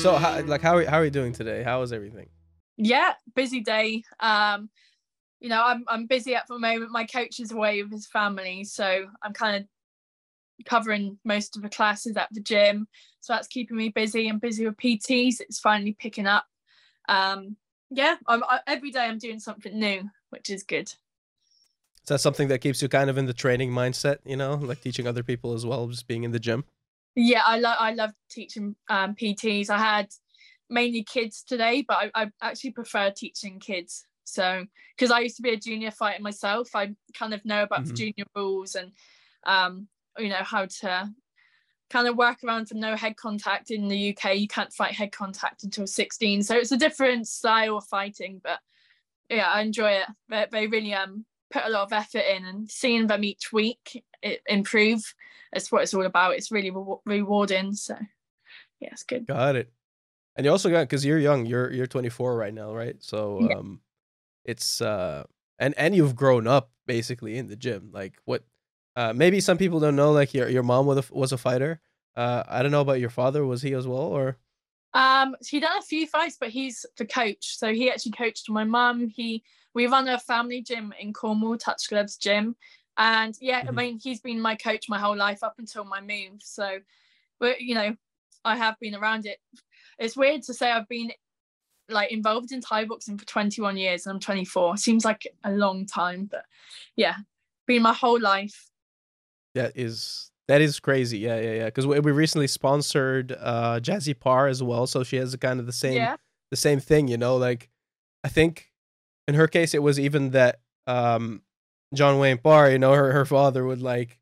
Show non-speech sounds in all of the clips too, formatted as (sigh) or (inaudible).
So, how, like, how are, how are you doing today? How is everything? Yeah, busy day. Um, you know, I'm I'm busy at the moment. My coach is away with his family, so I'm kind of covering most of the classes at the gym. So that's keeping me busy and busy with PTs. It's finally picking up. Um, yeah, I'm, I, every day I'm doing something new, which is good. Is that something that keeps you kind of in the training mindset? You know, like teaching other people as well, just being in the gym. Yeah, I love I love teaching um, PTs. I had mainly kids today, but I, I actually prefer teaching kids. So because I used to be a junior fighter myself, I kind of know about mm-hmm. the junior rules and um, you know how to kind of work around for no head contact in the UK. You can't fight head contact until 16, so it's a different style of fighting. But yeah, I enjoy it. They, they really um put a lot of effort in, and seeing them each week it improve. That's what it's all about. It's really re- rewarding. So yeah, it's good. Got it. And you also got because you're young. You're you're 24 right now, right? So yeah. um, it's uh, and and you've grown up basically in the gym. Like what uh, maybe some people don't know. Like your your mom was a, was a fighter. Uh, I don't know about your father. Was he as well, or? Um, he done a few fights, but he's the coach. So he actually coached my mum. He we run a family gym in Cornwall, Touch Gloves Gym, and yeah, mm-hmm. I mean he's been my coach my whole life up until my move. So, but you know, I have been around it. It's weird to say I've been like involved in Thai boxing for 21 years and I'm 24. Seems like a long time, but yeah, been my whole life that is that is crazy. Yeah, yeah, yeah. Because we, we recently sponsored uh Jazzy Parr as well, so she has kind of the same yeah. the same thing. You know, like I think in her case it was even that um John Wayne Parr, you know, her her father would like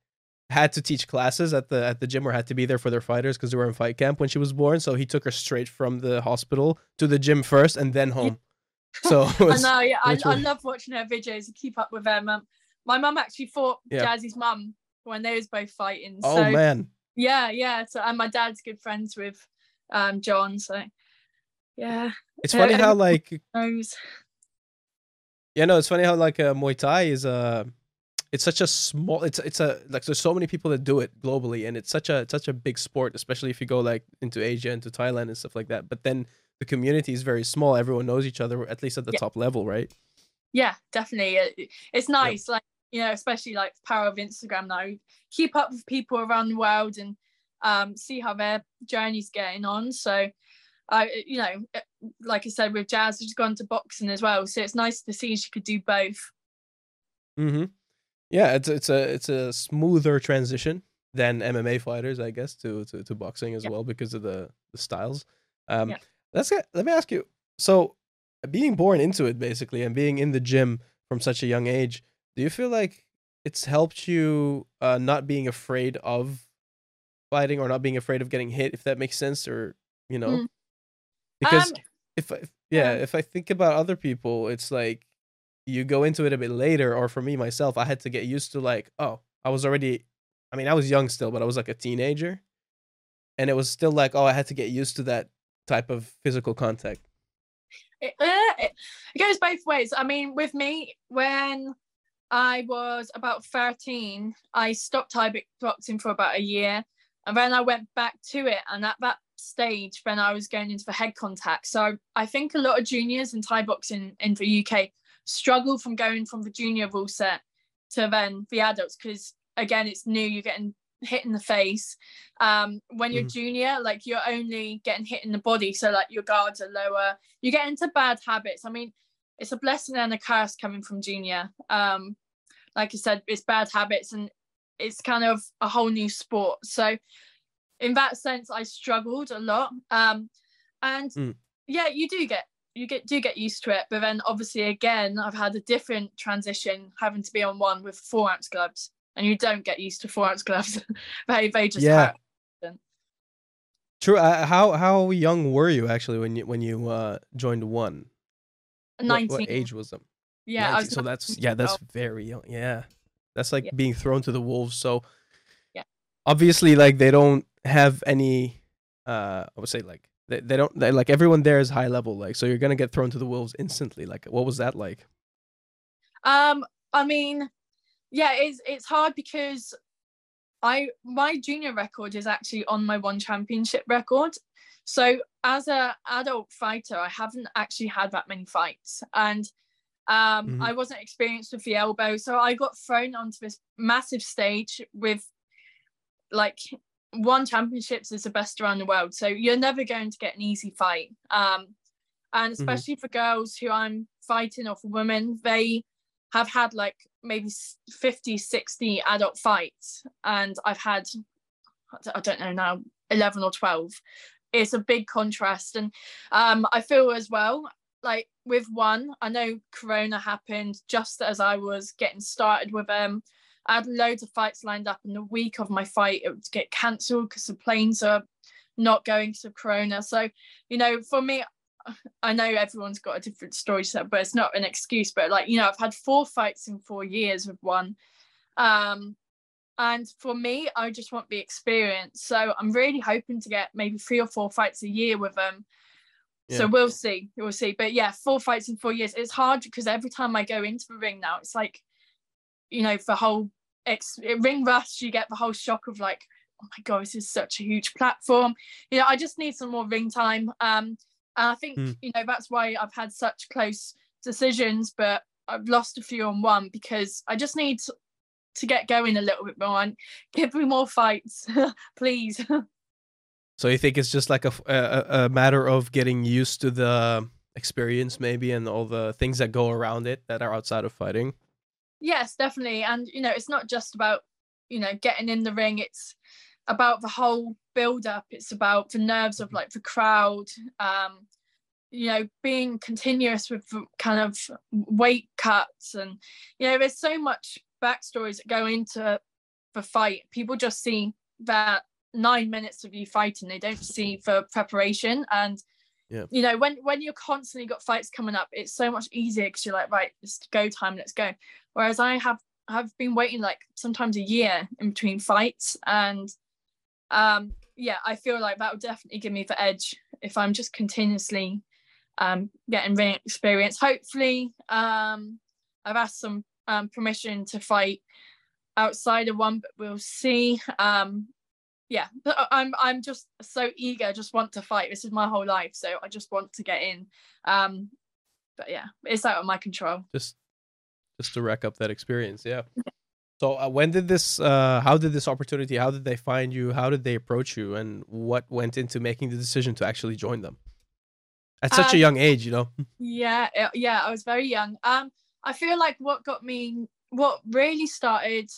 had to teach classes at the at the gym or had to be there for their fighters because they were in fight camp when she was born. So he took her straight from the hospital to the gym first and then home. (laughs) So was, I know, yeah, I, I, love watching her videos and keep up with her mum. My mum actually fought yeah. Jazzy's mum when they was both fighting. Oh so, man. Yeah, yeah. So and my dad's good friends with um John, so yeah. It's funny how like knows. Yeah, no, it's funny how like uh, Muay Thai is a uh, it's such a small it's it's a like there's so many people that do it globally and it's such a it's such a big sport especially if you go like into Asia into Thailand and stuff like that but then the community is very small everyone knows each other at least at the yeah. top level right yeah definitely it's nice like you know, especially like the power of Instagram now, keep up with people around the world and um, see how their journey's getting on. So, I, you know, eh, like I said, with Jazz, she's gone to boxing as well. So it's nice to see she could do both. Hmm. Yeah, it's it's a it's a smoother transition than MMA fighters, I guess, to to, to boxing as yeah. well because of the the styles. Um, yeah. let's get let me ask you. So, being born into it basically and being in the gym from such a young age, do you feel like it's helped you uh, not being afraid of fighting or not being afraid of getting hit if that makes sense or you know mm. Because um, if, if yeah if i think about other people it's like you go into it a bit later or for me myself i had to get used to like oh i was already i mean i was young still but i was like a teenager and it was still like oh i had to get used to that type of physical contact it, uh, it goes both ways i mean with me when I was about 13. I stopped Thai boxing for about a year. And then I went back to it. And at that stage, when I was going into the head contact. So I think a lot of juniors in Thai boxing in the UK struggle from going from the junior rule set to then the adults because, again, it's new. You're getting hit in the face. Um, when you're mm. junior, like you're only getting hit in the body. So, like, your guards are lower. You get into bad habits. I mean, it's a blessing and a curse coming from junior. Um, like I said, it's bad habits and it's kind of a whole new sport. So in that sense, I struggled a lot. Um, and mm. yeah, you do get you get do get used to it, but then obviously again, I've had a different transition having to be on one with four ounce gloves, and you don't get used to four ounce gloves. (laughs) they they just yeah. Hurt. True. Uh, how how young were you actually when you when you uh, joined one? Nineteen. What, what age was them? Yeah. 19, so that's yeah, that's very young. Yeah. That's like yeah. being thrown to the wolves. So. Obviously like they don't have any uh I would say like they, they don't they, like everyone there is high level like so you're to get thrown to the wolves instantly. Like what was that like? Um I mean yeah, it's it's hard because I my junior record is actually on my one championship record. So as a adult fighter, I haven't actually had that many fights, and um, mm-hmm. I wasn't experienced with the elbow, so I got thrown onto this massive stage with like one championships is the best around the world. So you're never going to get an easy fight. Um, and mm-hmm. especially mm-hmm. for girls who I'm fighting or for women, they have had like maybe 50, 60 adult fights. And I've had, I don't know now, 11 or 12. It's a big contrast. And um, I feel as well, like with one, I know Corona happened just as I was getting started with them. Um, I had loads of fights lined up, and the week of my fight, it would get cancelled because the planes are not going to Corona. So, you know, for me, I know everyone's got a different story set, but it's not an excuse. But like, you know, I've had four fights in four years with one. Um, and for me, I just want the experience. So I'm really hoping to get maybe three or four fights a year with them. Yeah. So we'll see. We'll see. But yeah, four fights in four years. It's hard because every time I go into the ring now, it's like, you know, the whole ex- ring rust, you get the whole shock of like, oh my god, this is such a huge platform. You know, I just need some more ring time. Um, and I think mm. you know that's why I've had such close decisions, but I've lost a few on one because I just need to, to get going a little bit more and give me more fights, (laughs) please. (laughs) so you think it's just like a, a, a matter of getting used to the experience, maybe, and all the things that go around it that are outside of fighting? Yes, definitely. And you know, it's not just about you know getting in the ring. It's about the whole build up. It's about the nerves of mm-hmm. like the crowd. Um, you know, being continuous with kind of weight cuts, and you know, there's so much backstories that go into the fight. People just see that nine minutes of you fighting. They don't see the preparation and yeah. you know when when you're constantly got fights coming up it's so much easier because you're like right it's go time let's go. Whereas i have have been waiting like sometimes a year in between fights and um yeah i feel like that would definitely give me the edge if i'm just continuously um getting ring experience. Hopefully um i've asked some um, permission to fight outside of one but we'll see. Um yeah but i'm i'm just so eager just want to fight. This is my whole life so i just want to get in. Um but yeah it's out of my control. Just just to rack up that experience yeah. So uh, when did this uh how did this opportunity how did they find you? How did they approach you? And what went into making the decision to actually join them? At such um, a young age you know? (laughs) Yeah yeah i was very young. Um i feel like what got me what really started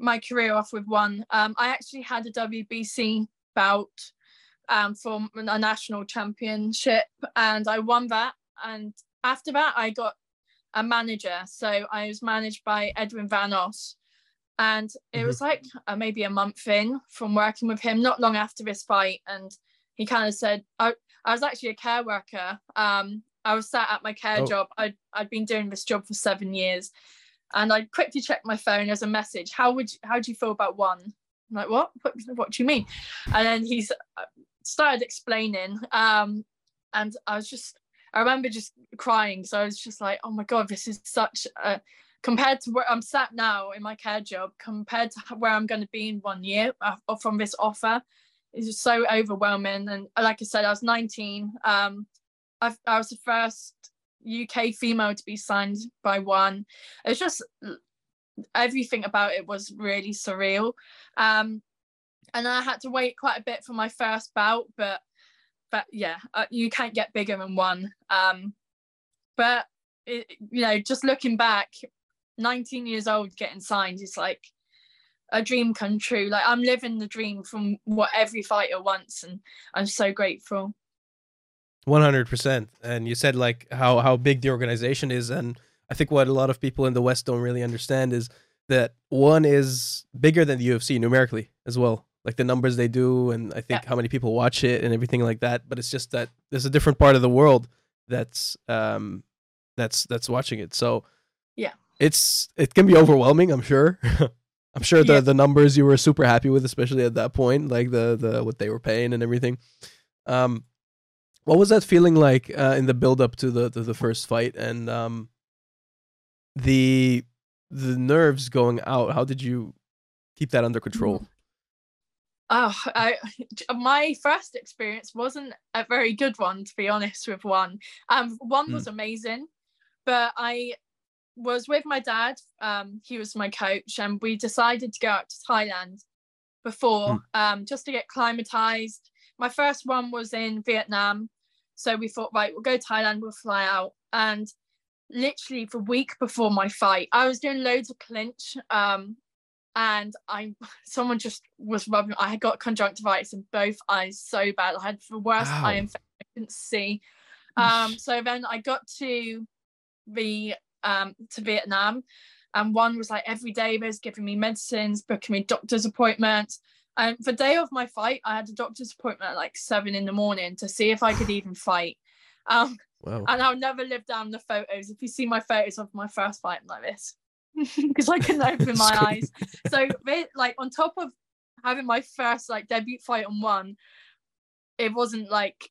my career off with one. Um, I actually had a WBC bout um, for a national championship, and I won that. And after that, I got a manager. So I was managed by Edwin Vanos. And it mm-hmm. was like uh, maybe a month in from working with him, not long after this fight. And he kind of said, I, I was actually a care worker. Um, I was sat at my care oh. job. I'd, I'd been doing this job for seven years and I quickly checked my phone as a message. How would you, how do you feel about one? I'm like, what? what? What do you mean? And then he's uh, started explaining, um, and I was just, I remember just crying. So I was just like, oh my god, this is such a compared to where I'm sat now in my care job, compared to where I'm going to be in one year uh, from this offer, is just so overwhelming. And like I said, I was 19. Um, i I was the first UK female to be signed by one. It's just everything about it was really surreal. Um, and I had to wait quite a bit for my first bout, but but yeah, uh, you can't get bigger than one. Um, but it, you know, just looking back, 19 years old getting signed is like a dream come true. Like I'm living the dream from what every fighter wants, and I'm so grateful. One hundred percent. And you said like how how big the organization is, and I think what a lot of people in the West don't really understand is that one is bigger than the UFC numerically as well. Like the numbers they do, and I think yeah. how many people watch it and everything like that. But it's just that there's a different part of the world that's um that's that's watching it. So yeah, it's it can be overwhelming. I'm sure. (laughs) I'm sure the yeah. the numbers you were super happy with, especially at that point, like the the what they were paying and everything. Um, what was that feeling like uh, in the build up to the to the first fight and um, the the nerves going out? How did you keep that under control? Oh, I, my first experience wasn't a very good one, to be honest. With one, um, one mm. was amazing, but I was with my dad. Um, he was my coach, and we decided to go out to Thailand before, mm. um, just to get climatized. My first one was in Vietnam, so we thought, right, we'll go Thailand, we'll fly out, and literally the week before my fight, I was doing loads of clinch. Um, and I (laughs) someone just was rubbing I had got conjunctivitis in both eyes so bad. I had the worst eye infection I couldn't see. Um, so then I got to the um to Vietnam and one was like every day they was giving me medicines, booking me doctor's appointments. And the day of my fight, I had a doctor's appointment at like seven in the morning to see if I could even fight. Um, wow. And I'll never live down the photos. If you see my photos of my first fight, I'm like this (laughs) because I couldn't (laughs) open my eyes. So, like, on top of having my first like debut fight on one, it wasn't like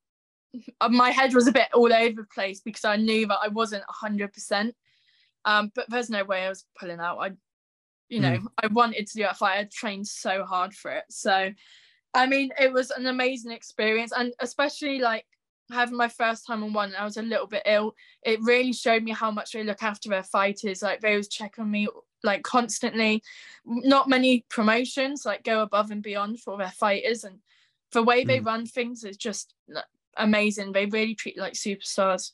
(laughs) uh, my head was a bit all over the place because I knew that I wasn't hundred percent. Um, but there's no way I was pulling out. I, you know, mm. I wanted to do that fight. I trained so hard for it. So, I mean, it was an amazing experience, and especially like having my first time on one, I was a little bit ill. It really showed me how much they look after their fighters. Like they was checking me like constantly. Not many promotions like go above and beyond for their fighters, and the way they mm. run things is just amazing. They really treat like superstars.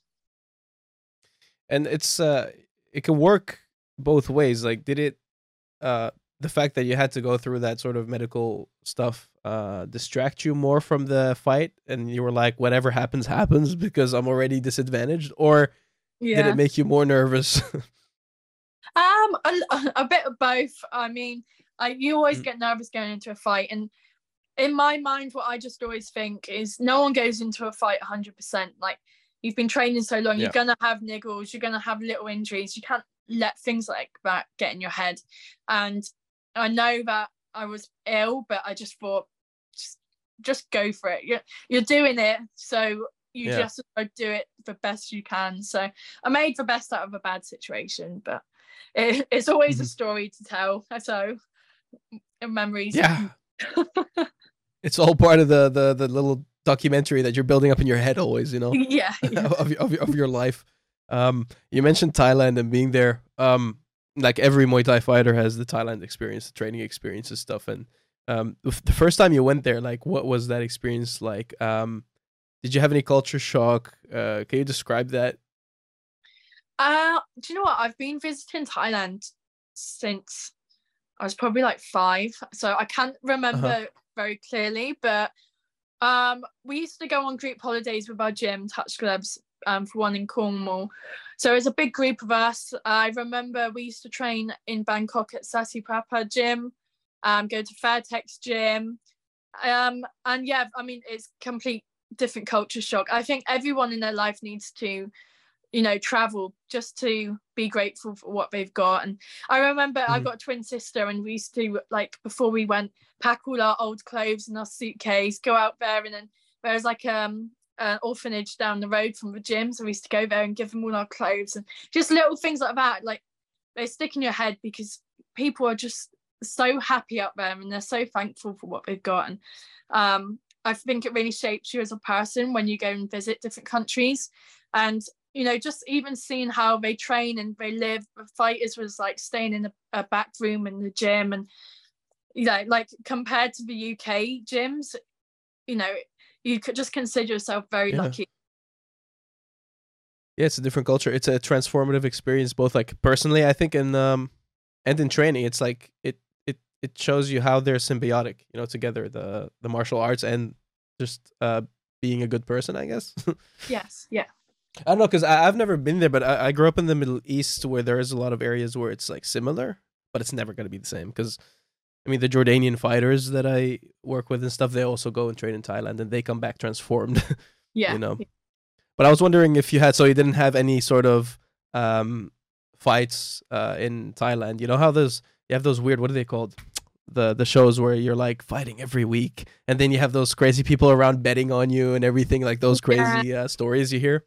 And it's uh, it can work both ways. Like, did it uh the fact that you had to go through that sort of medical stuff uh, distract you more from the fight and you were like whatever happens happens (laughs) because i'm already disadvantaged or yeah. did it make you more nervous um a, a, bit of both i mean I, you always mm. get nervous going into a fight and in my mind what i just always think is no one goes into a fight 100% like you've been training so long yeah. you're gonna have niggles you're gonna have little injuries you can't let things like that get in your head and I know that I was ill, but I just thought, just, just go for it. You're, you're doing it, so you yeah. just do it the best you can. So I made the best out of a bad situation, but it, it's always mm-hmm. a story to tell. So memories. Yeah. (laughs) it's all part of the, the the little documentary that you're building up in your head always, you know? Yeah. yeah. (laughs) of, of, of your life. Um, you mentioned Thailand and being there. Um, like every Muay Thai fighter has the Thailand experience, the training experience and stuff. And um, the first time you went there, like, what was that experience like? Um, did you have any culture shock? Uh, can you describe that? Uh, do you know what? I've been visiting Thailand since I was probably like five, so I can't remember uh-huh. very clearly. But um, we used to go on group holidays with our gym, Touch Gloves, um, for one in Cornwall. So it was a big group of us. I remember we used to train in Bangkok at Sasi Prapa gym, um, go to Fairtex gym. Um, and yeah, I mean, it's complete different culture shock. I think everyone in their life needs to, you know, travel just to be grateful for what they've got. And I remember mm. I got a twin sister, and we used to like before we went pack all our old clothes in our suitcase, go out there, and then there was like um an orphanage down the road from the gym. So we used to go there and give them all our clothes and just little things like that. Like they stick in your head because people are just so happy up there and they're so thankful for what they've got. And um, I think it really shapes you as a person when you go and visit different countries. And you know, just even seeing how they train and they live. The fighters was like staying in a, a back room in the gym, and you know, like compared to the UK gyms, you know, you could just consider yourself very yeah. lucky. Yeah it's a different culture. It's a transformative experience both like personally i think and um and in training. It's like it it it shows you how they're symbiotic you know together the the martial arts and just uh being a good person i guess. (laughs) Yes yeah. I don't know because i've never been there but I, I grew up in the middle east where there is a lot of areas where it's like similar but it's never going to be the same because I mean, the Jordanian fighters that I work with and stuff, they also go and train in Thailand and they come back transformed. (laughs) Yeah. you know. But I was wondering if you had, so you didn't have any sort of um, fights uh, in Thailand. You know how those, you have those weird, what are they called? The the shows where you're like fighting every week, and then you have those crazy people around betting on you and everything, like those crazy yeah. uh, stories you hear.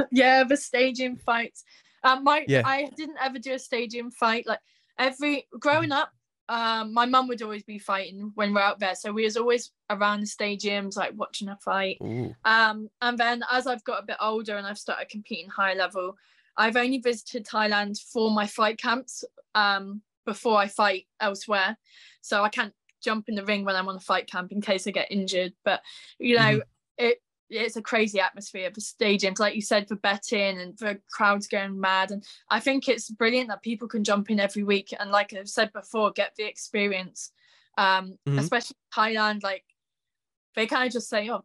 (laughs) Yeah, the stadium fights. Um, my yeah. I didn't ever do a stadium fight. Like every growing up, um, my mum would always be fighting when we're out there. So we was always around the stadiums, like watching a fight. Um, and then as I've got a bit older and I've started competing high level, I've only visited Thailand for my fight camps um, before I fight elsewhere. So I can't jump in the ring when I'm on a fight camp in case I get injured. But you know, mm-hmm. it it's a crazy atmosphere for stadiums, like you said, for betting and for crowds going mad. And I think it's brilliant that people can jump in every week and, like I've said before, get the experience. Um, mm-hmm. especially Thailand, like they kind of just say, "Oh,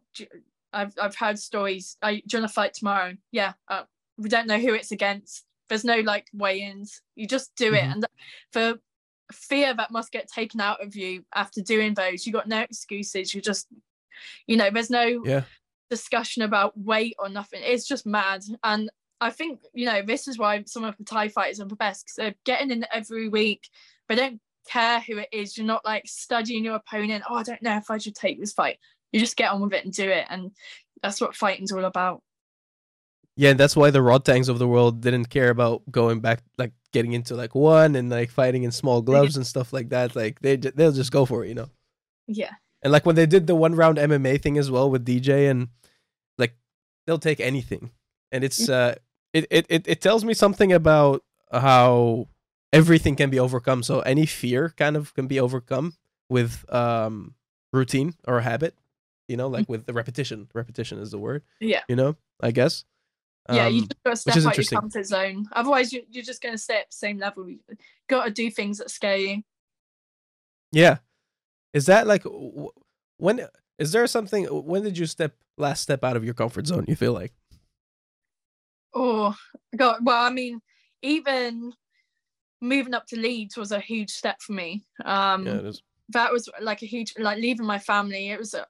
I've I've heard stories. You, do you want to fight tomorrow? Yeah, uh, we don't know who it's against. There's no like weigh-ins. You just do it, mm-hmm. and for fear that must get taken out of you after doing those, you got no excuses. You just, you know, there's no yeah discussion about weight or nothing. It's just mad. And I think, you know, this is why some of the Thai fighters are the best because they're getting in every week. They don't care who it is. You're not like studying your opponent. Oh, I don't know if I should take this fight. You just get on with it and do it. And that's what fighting's all about. Yeah, and that's why the Rodtangs of the world didn't care about going back, like getting into like one and like fighting in small gloves and stuff like that. Like they they'll just go for it, you know. Yeah. And like when they did the one round MMA thing as well with DJ and like they'll take anything. And it's uh it it it, it tells me something about how everything can be overcome. So any fear kind of can be overcome with um routine or habit. You know, like mm-hmm. with the repetition. Repetition is the word. Yeah. You know, I guess. Yeah, you um, just got to step out your comfort zone. Otherwise, you, you're just going to stay at the same level. You got to do things that scare you. Yeah, is that like when is there something when did you step last step out of your comfort zone you feel like? Oh god well i mean even moving up to leeds was a huge step for me. Um yeah, that was like a huge like leaving my family it was a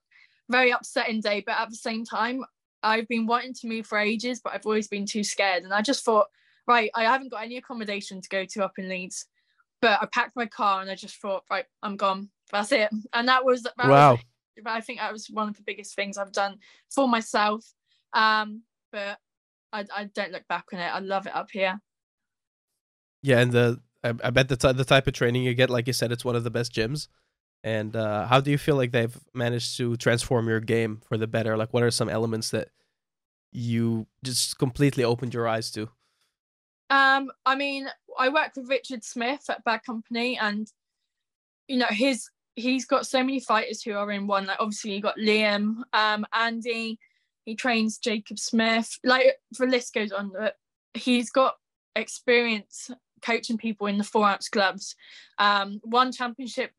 very upsetting day but at the same time i've been wanting to move for ages but i've always been too scared and i just thought right i haven't got any accommodation to go to up in leeds but i packed my car and i just thought right i'm gone that's it. And that was that wow. Was, I think that was one of the biggest things I've done for myself. Um, but I, I don't look back on it. I love it up here. Yeah, and the I, I bet the t- the type of training you get, like you said, it's one of the best gyms. And uh, how do you feel like they've managed to transform your game for the better? Like, what are some elements that you just completely opened your eyes to? Um, I mean, I work with Richard Smith at Bad Company, and you know, his he's got so many fighters who are in one. Like obviously you got Liam, um, Andy. He trains Jacob Smith. Like the list goes on. But he's got experience coaching people in the four ounce gloves. Um, one championship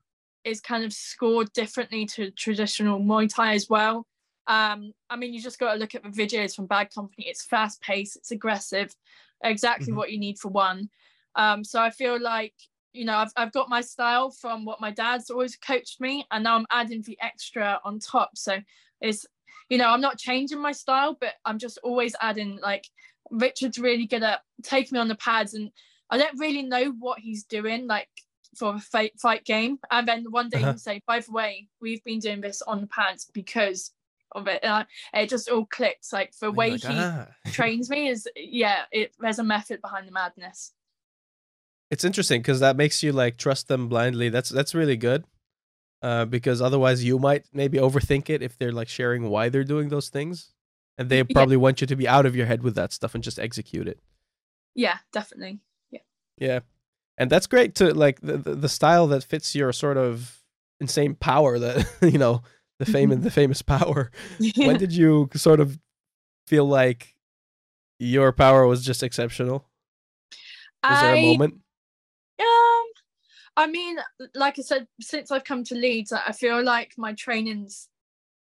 is kind of scored differently to traditional Muay Thai as well. Um, I mean, you just got to look at the videos from Bad Company. It's fast paced, it's aggressive, exactly mm-hmm. what you need for one. Um, so I feel like you know, I've, I've got my style from what my dad's always coached me, and now I'm adding the extra on top. So it's, you know, I'm not changing my style, but I'm just always adding like Richard's really good at taking me on the pads, and I don't really know what he's doing like for a fight, fight game. And then one day uh-huh. he'll say, by the way, we've been doing this on the pads because of it. And I, it just all clicks. Like the way like, he ah. (laughs) trains me is, yeah, it there's a method behind the madness it's interesting because that makes you like trust them blindly. That's that's really good. Uh, because otherwise you might maybe overthink it if they're like sharing why they're doing those things, and they probably yeah. want you to be out of your head with that stuff and just execute it. Yeah, definitely. Yeah. Yeah, and that's great to like the the, the style that fits your sort of insane power that (laughs) you know the fame and (laughs) the famous power. Yeah. When did you sort of feel like your power was just exceptional? Was I, there a moment? I mean, like I said, since I've come to Leeds, I feel like my training's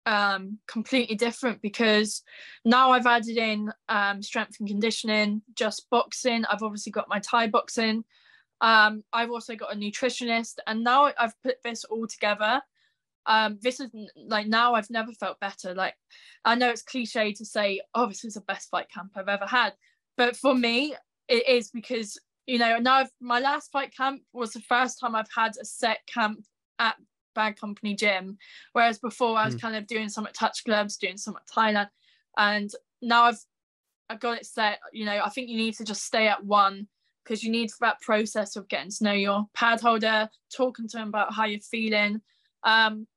um, completely different because now I've added in um, strength and conditioning, just boxing. I've obviously got my Thai boxing. Um, I've also got a nutritionist, and now I've put this all together. Um, this is like now I've never felt better. Like I know it's cliche to say, "Oh, this is the best fight camp I've ever had," but for me, it is because you know, now I've, my last fight camp was the first time I've had a set camp at Bad Company Gym, whereas before I was mm. kind of doing some at Touch Gloves, doing some at Thailand, and now I've I've got it set. You know, I think you need to just stay at one because you need that process of getting to know your pad holder, talking to them about how you're feeling. Um,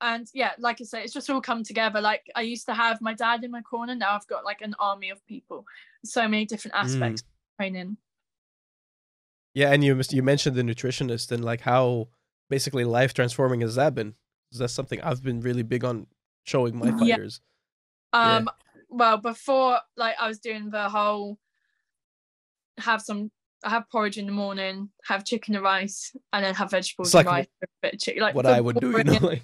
and yeah, like I say, it's just all come together. Like I used to have my dad in my corner, now I've got like an army of people. So many different aspects mm. training. Yeah, and you you mentioned the nutritionist and like how basically life transforming has that been? Is that something I've been really big on showing my fighters? Yeah. Um, yeah. well, before like I was doing the whole have some I have porridge in the morning, have chicken and rice, and then have vegetables it's and like rice. A bit of chicken, like what I would do, you know, (laughs) like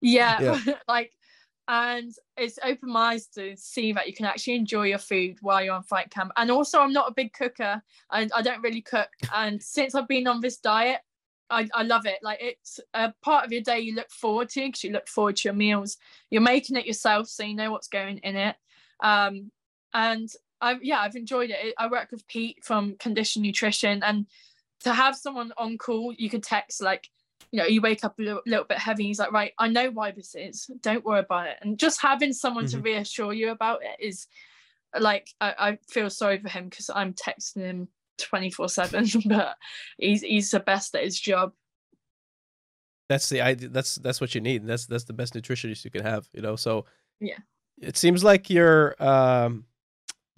yeah, yeah. (laughs) like and it's opened my eyes to see that you can actually enjoy your food while you're on fight camp. And also, I'm not a big cooker, and I don't really cook. And since I've been on this diet, I, I love it. Like it's a part of your day you look forward to because you look forward to your meals. You're making it yourself, so you know what's going in it. Um, and I yeah, I've enjoyed it. I work with Pete from Condition Nutrition, and to have someone on call, you could text like, you know, you wake up a little, little bit heavy. He's like, right, I know why this is. Don't worry about it. And just having someone mm-hmm. to reassure you about it is like I, I feel sorry for him because I'm texting him 24 7 (laughs) but he's he's the best at his job that's the idea that's that's what you need that's that's the best nutritionist you can have you know so yeah it seems like you're um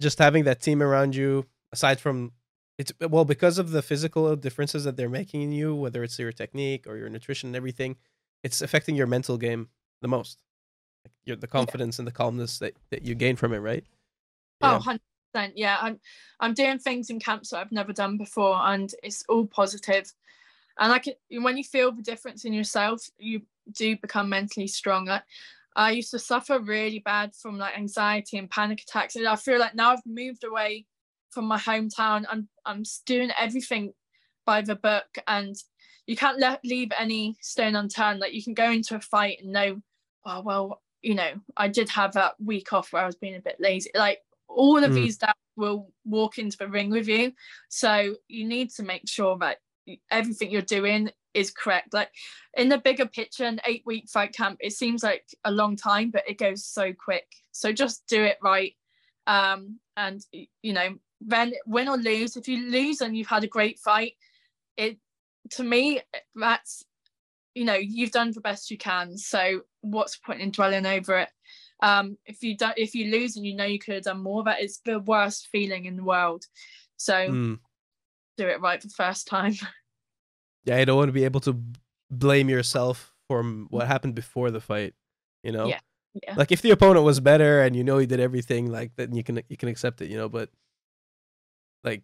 just having that team around you aside from it's uh, well because of the physical uh, differences that they're making in you whether it's your technique or your nutrition and everything it's affecting your mental game the most like your the confidence yeah. and the calmness that, that you gain from it right oh yeah. yeah i'm i'm doing things in camps that i've never done before and it's all positive and i can when you feel the difference in yourself you do become mentally stronger I used to suffer really bad from like anxiety and panic attacks. And I feel like now I've moved away from my hometown. I'm I'm doing everything by the book and you can't let leave any stone unturned. Like you can go into a fight and know, oh well, you know, I did have that week off where I was being a bit lazy. Like all of mm. these dads will walk into the ring with you. So you need to make sure that everything you're doing is correct. Like in the bigger picture, an eight week fight camp, it seems like a long time, but it goes so quick. So just do it right. Um, and you know, then win or lose. If you lose and you've had a great fight, it to me that's you know you've done the best you can. So what's the point in dwelling over it? Um, if you don't, if you lose and you know you could have done more, that is the worst feeling in the world. So mm. do it right for the first time. (laughs) Yeah, you don't want to be able to blame yourself for what happened before the fight. You know, yeah. yeah. Like if the opponent was better and you know he did everything, like then you can you can accept it. You know, but like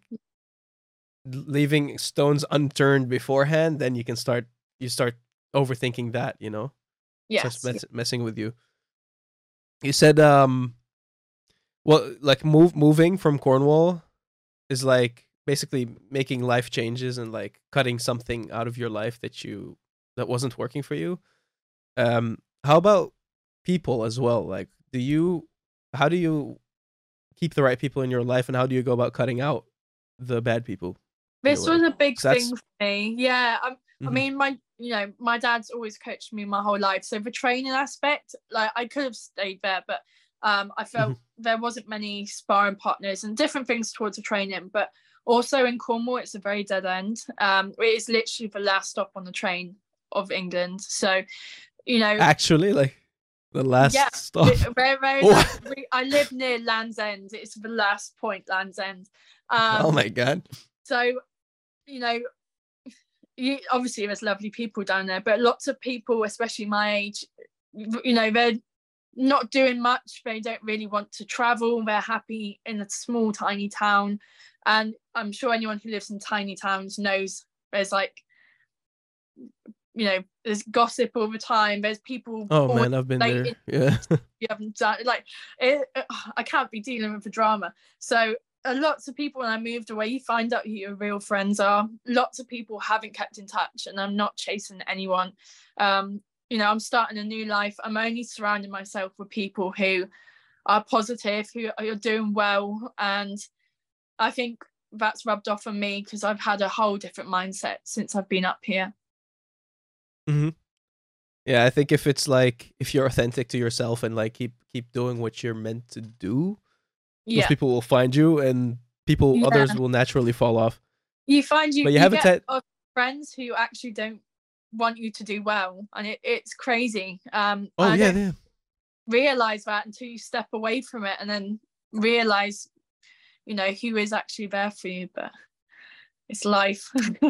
leaving stones unturned beforehand, then you can start you start overthinking that. You know, yeah, mess, messing with you. You said, um, well, like move moving from Cornwall is like basically making life changes and like cutting something out of your life that you that wasn't working for you um how about people as well like do you how do you keep the right people in your life and how do you go about cutting out the bad people this was a big thing for me yeah I, mm-hmm. I mean my you know my dad's always coached me my whole life so the training aspect like i could have stayed there but um i felt mm-hmm. there wasn't many sparring partners and different things towards the training but also in Cornwall, it's a very dead end. Um, it is literally the last stop on the train of England. So, you know, actually, like the last yeah, stop. Very, very. (laughs) last, I live near Land's End. It's the last point, Land's End. Um, oh my god! So, you know, you, obviously there's lovely people down there, but lots of people, especially my age, you know, they're not doing much. They don't really want to travel. They're happy in a small, tiny town. And I'm sure anyone who lives in tiny towns knows there's like, you know, there's gossip all the time. There's people. Oh man, I've been there. (laughs) Yeah. (laughs) you haven't done like it, I can't be dealing with the drama. So uh, lots of people when I moved away, you find out who your real friends are. Lots of people haven't kept in touch, and I'm not chasing anyone. Um, you know, I'm starting a new life. I'm only surrounding myself with people who are positive, who are doing well, and I think that's rubbed off on me because I've had a whole different mindset since I've been up here. Hmm Yeah, I think if it's like if you're authentic to yourself and like keep keep doing what you're meant to do, yeah. people will find you and people Yeah. others will naturally fall off. You find you, But you you, have a get of friends who actually don't want you to do well, and it, it's crazy. Um, Oh yeah, yeah. realize that until you step away from it, and then realize, you know, who is actually there for you. But it's life. (laughs)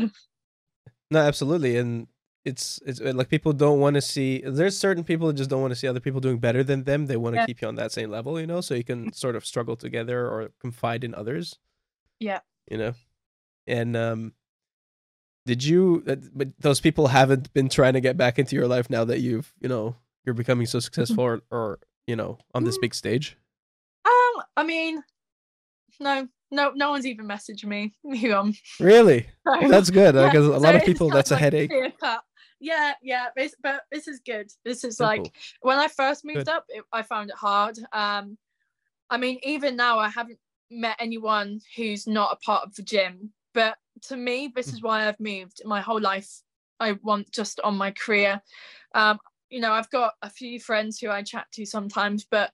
No, absolutely, and it's it's uh, like people don't want to see. There's certain people that just don't want to see other people doing better than them. They want to Yeah. keep you on that same level, you know, so you can sort of struggle together or confide in others. Yeah. You know, and um, did you? uh, But those people haven't been trying to get back into your life now that you've, you know, you're becoming so successful or, or you know, on this Mm. big stage. um, I mean, no, no, no one's even messaged me. (laughs) Who um, Really? (laughs) That's good Yeah, because a so lot of people that's a like headache. Yeah, yeah, this, but this is good. This is Oh, like when I first moved Good. up, it, I found it hard. Um, I mean, even now, I haven't met anyone who's not a part of the gym. But to me, this Mm. is why I've moved my whole life. I want just on my career. Um, you know, I've got a few friends who I chat to sometimes, but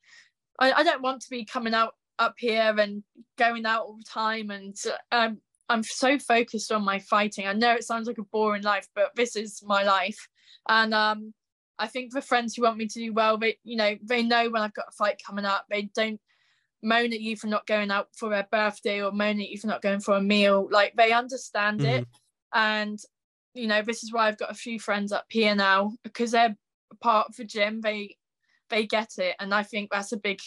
I, I don't want to be coming out up here and going out all the time. And um, I'm so focused on my fighting. I know it sounds like a boring life, but this is my life. And um, I think the friends who want me to do well, they you know they know when I've got a fight coming up. They don't moan at you for not going out for their birthday or moan at you for not going for a meal. Like they understand it, and you know this is why I've got a few friends up here now because they're part of the gym. They they get it, and I think that's a big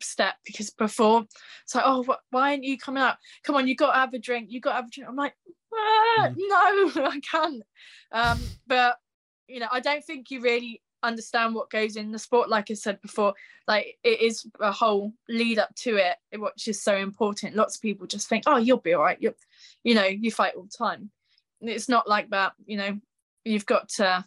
step because before it's like oh wh- why aren't you coming out come on you got to have a drink you got to have a drink. I'm like ah, no (laughs) i can't. Um but you know i don't think you really understand what goes in the sport like i said before. Like it is a whole lead up to it which is so important. Lots of people just think oh you'll be all right you you know you fight all the time. And it's not like that you know you've got to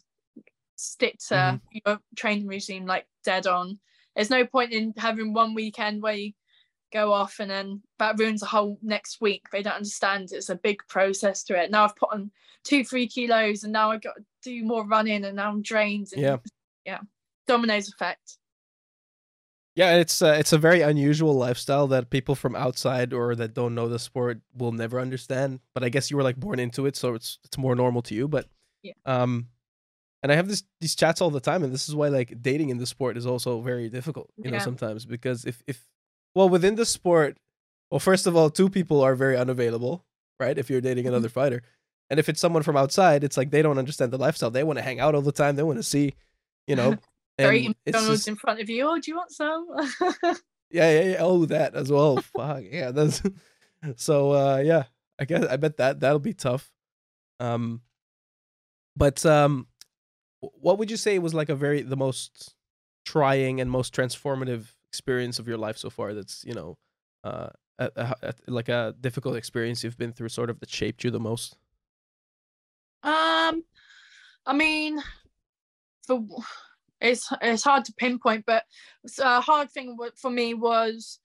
stick to Mhm. your training regime like dead on there's no point in having one weekend where you go off and then that ruins the whole next week. They don't understand it's a big process to it. Now I've put on two, three kilos and now I've got to do more running and now I'm drained. And Yeah. Yeah. Dominoes effect. Yeah, it's uh, it's a very unusual lifestyle that people from outside or that don't know the sport will never understand. But I guess you were like born into it, so it's it's more normal to you. But Yeah. um, and I have this these chats all the time, and this is why like dating in the sport is also very difficult. You know, sometimes because if if well within the sport, well, first of all, two people are very unavailable, right? If you're dating another fighter, and if it's someone from outside, it's like they don't understand the lifestyle. They want to hang out all the time. They want to see, you know. (laughs) Very McDonald's just- in front of you. Oh, do you want some? (laughs) yeah, yeah, yeah. Oh, that as well. Fuck yeah. That's (laughs) so. uh Yeah, I guess I bet that that'll be tough. Um, but um, what would you say was like a very the most trying and most transformative experience of your life so far? That's you know, uh, a, a, a- like a difficult experience you've been through, sort of that shaped you the most. Um, I mean, for it's it's hard to pinpoint, but a hard thing for me was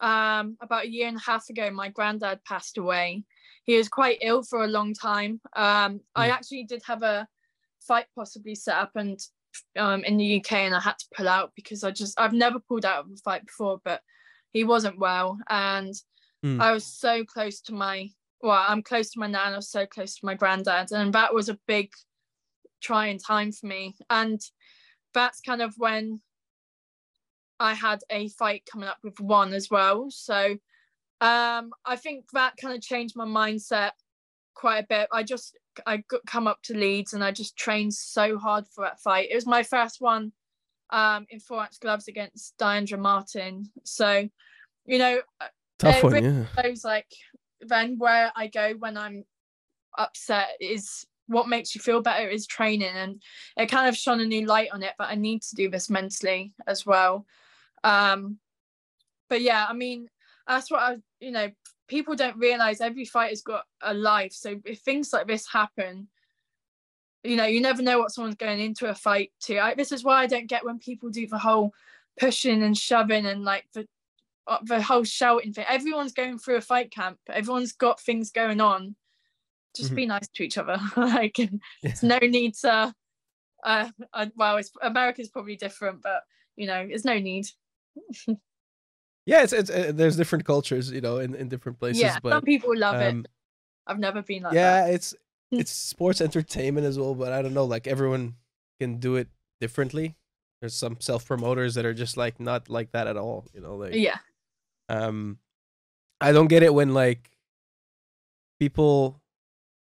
um about a year and a half ago. My granddad passed away. He was quite ill for a long time. Um, I Mm. actually did have a fight possibly set up and um in the UK, and I had to pull out because I just I've never pulled out of a fight before, but he wasn't well, and Mm. I was so close to my well, I'm close to my nan. I was so close to my granddad, and that was a big trying time for me. And that's kind of when I had a fight coming up with one as well. So um, I think that kind of changed my mindset quite a bit. I just I got come up to Leeds and I just trained so hard for that fight. It was my first one um, in four ounce gloves against Diandra Martin. So you know, Tough Uh, one, Rick- yeah. those like then where I go when I'm upset is what makes you feel better is training and it kind of shone a new light on it but I need to do this mentally as well um but yeah I mean that's what I you know people don't realize every fighter's got a life so if things like this happen you know you never know what someone's going into a fight to I, this is why I don't get when people do the whole pushing and shoving and like the uh, the whole shouting thing. Everyone's going through a fight camp. Everyone's got things going on. Just Mhm. be nice to each other. (laughs) like, Yeah. it's no need to. Uh, uh, well, it's America's probably different, but you know, there's no need. (laughs) yeah, it's, it's uh, there's different cultures, you know, in, in different places. yeah, but some people love um, it. I've never been like yeah, that. it's (laughs) it's sports entertainment as well. But I don't know, like everyone can do it differently. There's some self promoters that are just like not like that at all. You know, like Yeah. um, I don't get it when like people.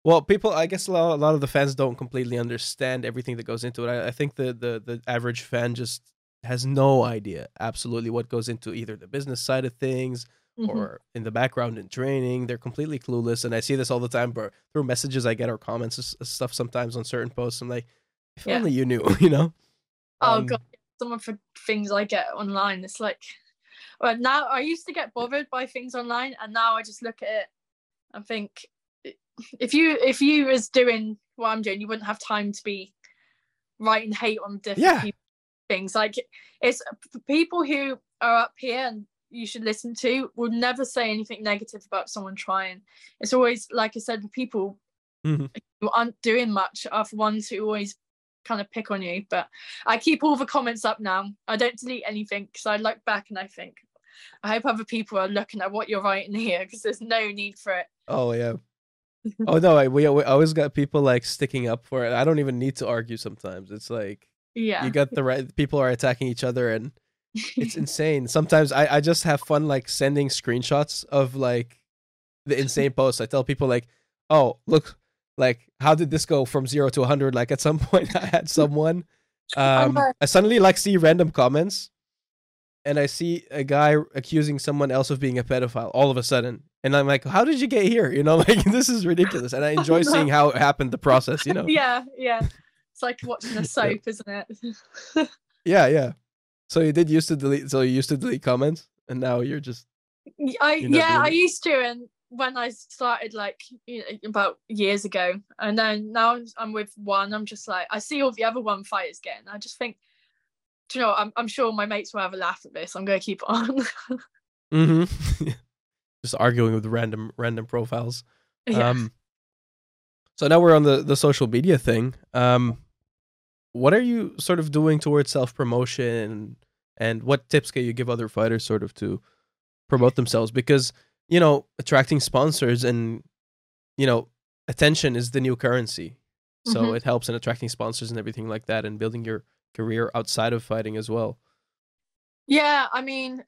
Well, people, I guess a lot, a lot of the fans don't completely understand everything that goes into it. I, I think the, the the average fan just has no idea absolutely what goes into either the business side of things Mhm. or in the background in training. They're completely clueless, and I see this all the time. But through messages I get or comments and stuff sometimes on certain posts, I'm like, if Yeah. only you knew, (laughs) you know? Oh Um, god, some of the things I get online, it's like, well, now I used to get bothered by things online, and now I just look at it and think, if you if you was doing what I'm doing, you wouldn't have time to be writing hate on different Yeah. people, things. Like it's people who are up here and you should listen to will never say anything negative about someone trying. It's always like I said, people Mhm. who aren't doing much are the ones who always kind of pick on you. But I keep all the comments up now. I don't delete anything because I look back and I think, I hope other people are looking at what you're writing here because there's no need for it. Oh yeah. (laughs) oh no, I, we, we always got people like sticking up for it. I don't even need to argue sometimes. It's like Yeah. you got the right (laughs) people are attacking each other and it's (laughs) insane. Sometimes I, I just have fun like sending screenshots of like the insane posts. I tell people like, oh look, like how did this go from zero to hundred? Like at some (laughs) point I had someone um know. I suddenly like see random comments and I see a guy accusing someone else of being a pedophile all of a sudden. And I'm like, how did you get here? You know, like this is ridiculous. And I enjoy seeing how it happened, the process, you know? yeah, yeah. It's like watching a (laughs) soap, isn't it? (laughs) Yeah, yeah. So you did used to delete so you used to delete comments and now you're just I You're yeah, I used to, and when I started like you know, about years ago, and then now I'm with one, I'm just like I see all the other one fighters getting. I just think, do you know, I'm I'm sure my mates will have a laugh at this. I'm gonna keep on. (laughs) Mm-hmm. Just arguing with random random profiles. yeah. Um so now we're on the the social media thing. Um what are you sort of doing towards self promotion and what tips can you give other fighters sort of to promote themselves because you know attracting sponsors and you know attention is the new currency. So Mhm. it helps in attracting sponsors and everything like that and building your career outside of fighting as well. Yeah, I mean,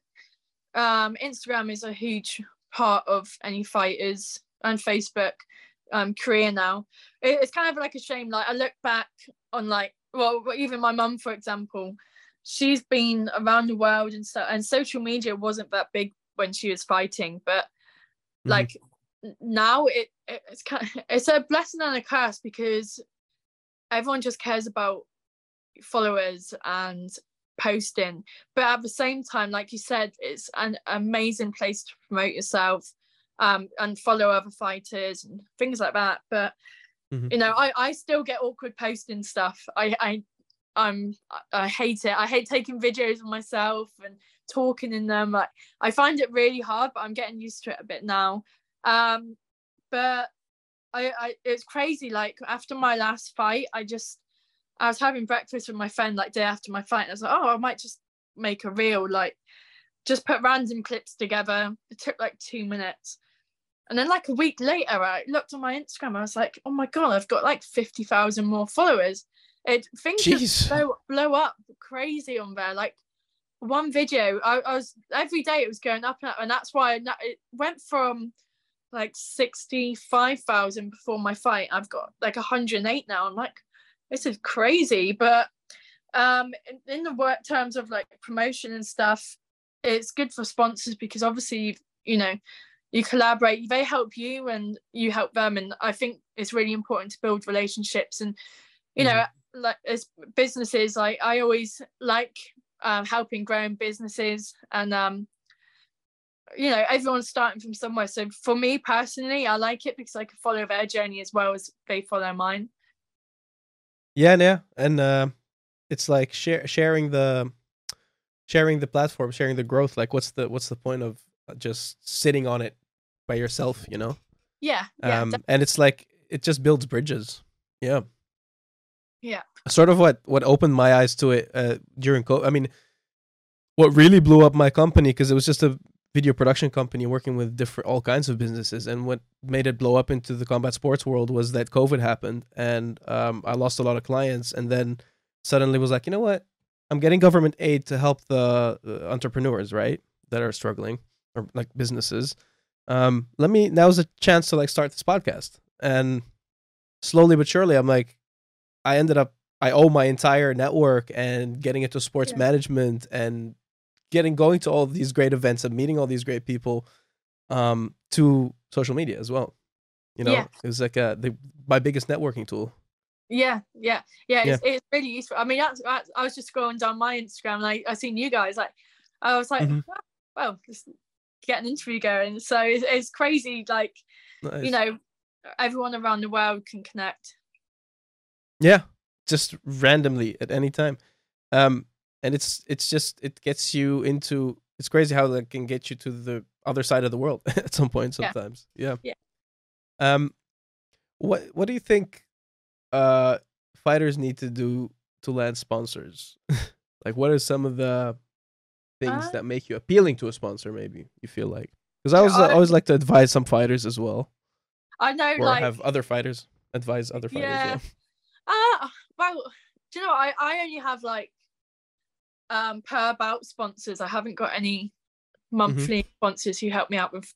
um, Instagram is a huge part of any fighters and Facebook um, career now. It, it's kind of like a shame. Like I look back on like, well, even my mum, for example, she's been around the world and stuff, and social media wasn't that big when she was fighting, but Mhm. like now it, it it's kind of, (laughs) it's a blessing and a curse because everyone just cares about followers and posting but at the same time like you said it's an amazing place to promote yourself um and follow other fighters and things like that but Mhm. you know i i still get awkward posting stuff i i i'm i hate it i hate taking videos of myself and talking in them like i find it really hard but i'm getting used to it a bit now um but i i it's crazy like after my last fight i just I was having breakfast with my friend like day after my fight. And I was like, oh, I might just make a reel, like just put random clips together. It took like two minutes. And then like a week later, I looked on my Instagram. I was like, oh my god, I've got like fifty thousand more followers. It things Jeez. just blow, blow up crazy on there. Like one video, I, I was every day it was going up and up, and that's why it went from like sixty five thousand before my fight. I've got like hundred and eight now. I'm like, this is crazy but um in, in the work terms of like promotion and stuff it's good for sponsors because obviously you know you collaborate they help you and you help them. And i think it's really important to build relationships and you know like as businesses like i always like um, helping growing businesses and um you know everyone's starting from somewhere. So for me personally i like it because i can follow their journey as well as they follow mine. Yeah, yeah, and uh, it's like share, sharing the sharing the platform, sharing the growth. Like, what's the what's the point of just sitting on it by yourself? You know, yeah yeah um, and it's like it just builds bridges. Yeah, Yeah. Sort of what what opened my eyes to it uh, during COVID. I mean, what really blew up my company because it was just a video production company working with different all kinds of businesses and what made it blow up into the combat sports world was that covid happened and um, i lost a lot of clients and then suddenly was like you know what i'm getting government aid to help the entrepreneurs right that are struggling or like businesses um, let me now's a chance to like start this podcast and slowly but surely i'm like i ended up i owe my entire network and getting into sports yeah. management and getting going to all these great events and meeting all these great people um, to social media as well. You know, yeah. it was like a, the, my biggest networking tool. Yeah, yeah, yeah. It's, yeah. it's really useful. I mean, that's, that's, I was just scrolling down my Instagram and I, I seen you guys. Like, I was like, mm-hmm. well, just get an interview going. So it's, it's crazy. Like, nice. you know, everyone around the world can connect. Yeah, just randomly at any time. Um, and it's it's just it gets you into it's crazy how that can get you to the other side of the world (laughs) at some point sometimes yeah. yeah yeah um what what do you think uh fighters need to do to land sponsors (laughs) like what are some of the things uh, that make you appealing to a sponsor maybe you feel like because i always I, always like to advise some fighters as well i know or like have other fighters advise other fighters yeah, yeah. uh well do you know i i only have like um, per bout sponsors. I haven't got any monthly mm-hmm. sponsors who help me out with,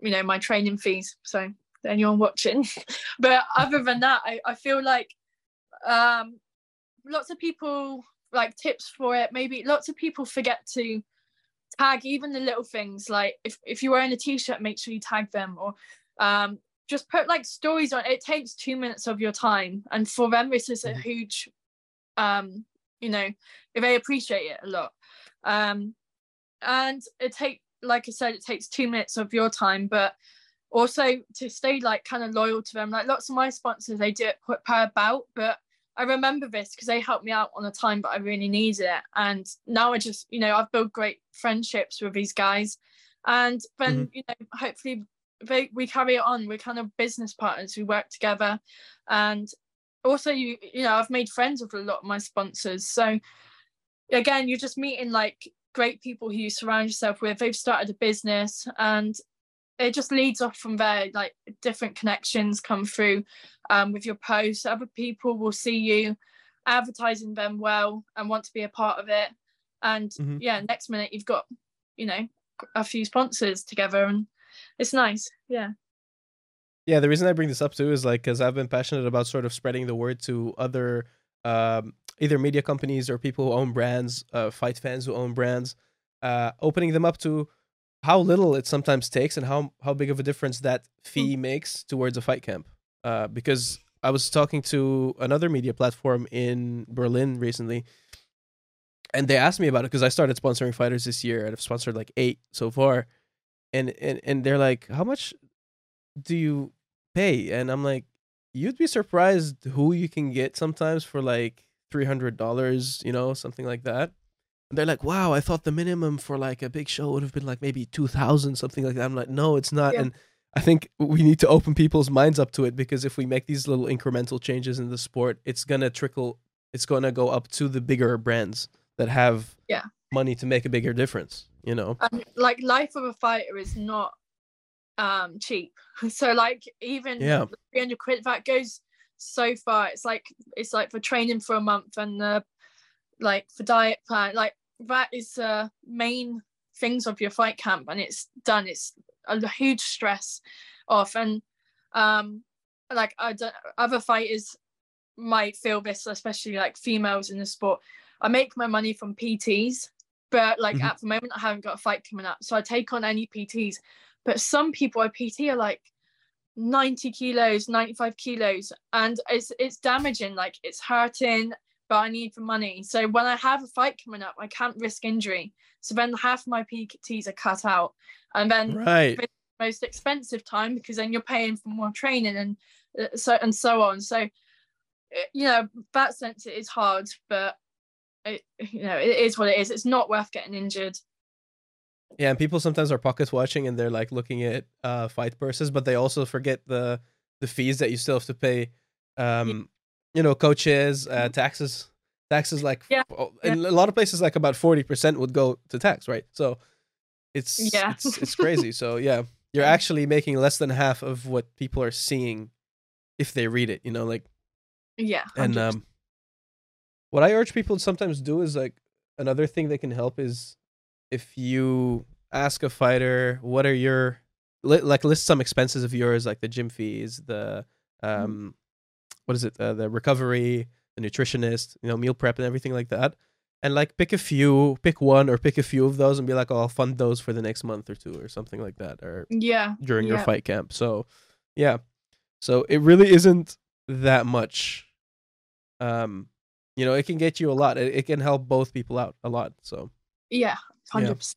you know, my training fees. So anyone watching, (laughs) but other than that, I, I feel like um, lots of people like tips for it. Maybe lots of people forget to tag even the little things like if, if you're wearing a t-shirt make sure you tag them or um, just put like stories on it takes two minutes of your time and for them this is a mm-hmm. huge um you know they appreciate it a lot um and it take like i said it takes two minutes of your time but also to stay like kind of loyal to them like lots of my sponsors they do it per bout but i remember this because they helped me out on a time but i really needed it. And now i just you know i've built great friendships with these guys. And then mm-hmm. you know hopefully they, we carry it on we're kind of business partners we work together. And also you you know i've made friends with a lot of my sponsors. So again you're just meeting like great people who you surround yourself with. They've started a business and it just leads off from there like different connections come through um, with your posts. Other people will see you advertising them well and want to be a part of it. And mm-hmm. yeah next minute you've got you know a few sponsors together and it's nice. Yeah. Yeah, the reason I bring this up too is like because I've been passionate about sort of spreading the word to other um, either media companies or people who own brands, uh, fight fans who own brands, uh, opening them up to how little it sometimes takes and how how big of a difference that fee mm. makes towards a fight camp. Uh, because I was talking to another media platform in Berlin recently, and they asked me about it because I started sponsoring fighters this year and I've sponsored like eight so far, and and and they're like, how much do you pay? And I'm like, you'd be surprised who you can get sometimes for like three hundred dollars, you know, something like that. And they're like, wow, I thought the minimum for like a big show would have been like maybe two thousand, something like that. I'm like, no, it's not. Yeah. And I think we need to open people's minds up to it because if we make these little incremental changes in the sport, it's gonna trickle. It's gonna go up to the bigger brands that have yeah money to make a bigger difference. You know, and like life of a fighter is not um cheap (laughs) so like even yeah 300 quid that goes so far it's like it's like for training for a month and uh, like for diet plan like that is uh main things of your fight camp and it's done. It's a huge stress off and um like I don't, other fighters might feel this especially like females in the sport. I make my money from pts but like mm-hmm. at the moment i haven't got a fight coming up so i take on any pts but some people I PT are like 90 kilos, 95 kilos, and it's it's damaging, like it's hurting, but I need the money. So when I have a fight coming up, I can't risk injury. So then half my PTs are cut out. And then right. the most expensive time because then you're paying for more training and uh, so and so on. So uh, you know, that sense it is hard, but it, you know, it is what it is. It's not worth getting injured. Yeah, and people sometimes are pocket watching and they're like looking at uh fight purses, but they also forget the the fees that you still have to pay. Um. You know, coaches, uh, mm-hmm. taxes. Like Yeah. in a lot of places like about forty percent would go to tax, right? So it's Yeah. it's it's (laughs) crazy. So yeah, you're actually making less than half of what people are seeing if they read it. You know, like Yeah. and 100%. um, what I urge people to sometimes do is like another thing that can help is if you ask a fighter, what are your li- like list some expenses of yours, like the gym fees, the um, what is it, uh, the recovery, the nutritionist, you know, meal prep and everything like that. And like pick a few, pick one or pick a few of those and be like, oh, I'll fund those for the next month or two or something like that, or yeah. during your fight camp. So, yeah. So it really isn't that much. Um, you know, it can get you a lot. It, it can help both people out a lot. So, Yeah. Hundred percent.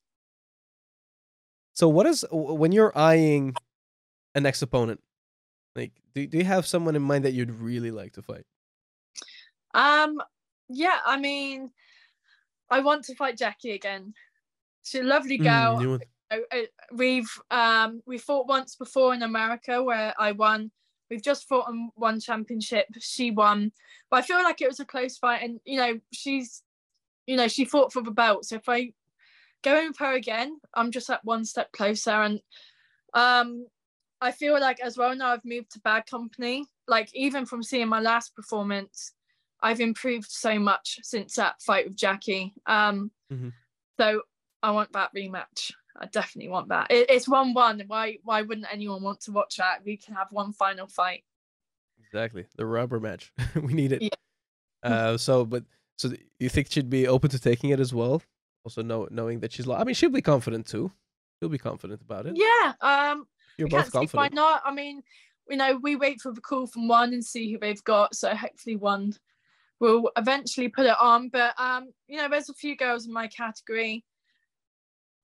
so what is when you're eyeing a next opponent? Do do you have someone in mind that you'd really like to fight? Um. Yeah. I mean, I want to fight Jackie again. She's a lovely girl. Mm, Uh, uh, we've um we fought once before in America where I won. We've just fought on one championship. She won, but I feel like it was a close fight. And you know, she's, you know, she fought for the belt. So if I go in with her again, I'm just at one step closer. And um, I feel like as well now I've moved to bad company. Like even from seeing my last performance, I've improved so much since that fight with Jackie. Um, Mhm. so I want that rematch. I definitely want that. It, it's one one. Why why wouldn't anyone want to watch that? We can have one final fight. Exactly, the rubber match. (laughs) we need it. Yeah. Uh, so, but so you think she'd be open to taking it as well? Also, know, knowing that she's, lo- I mean, she'll be confident too. She'll be confident about it. Yeah. Um. You're I both see why confident. not. I mean, you know, we wait for the call from one and see who they've got. So hopefully one will eventually put it on. But um, you know, there's a few girls in my category.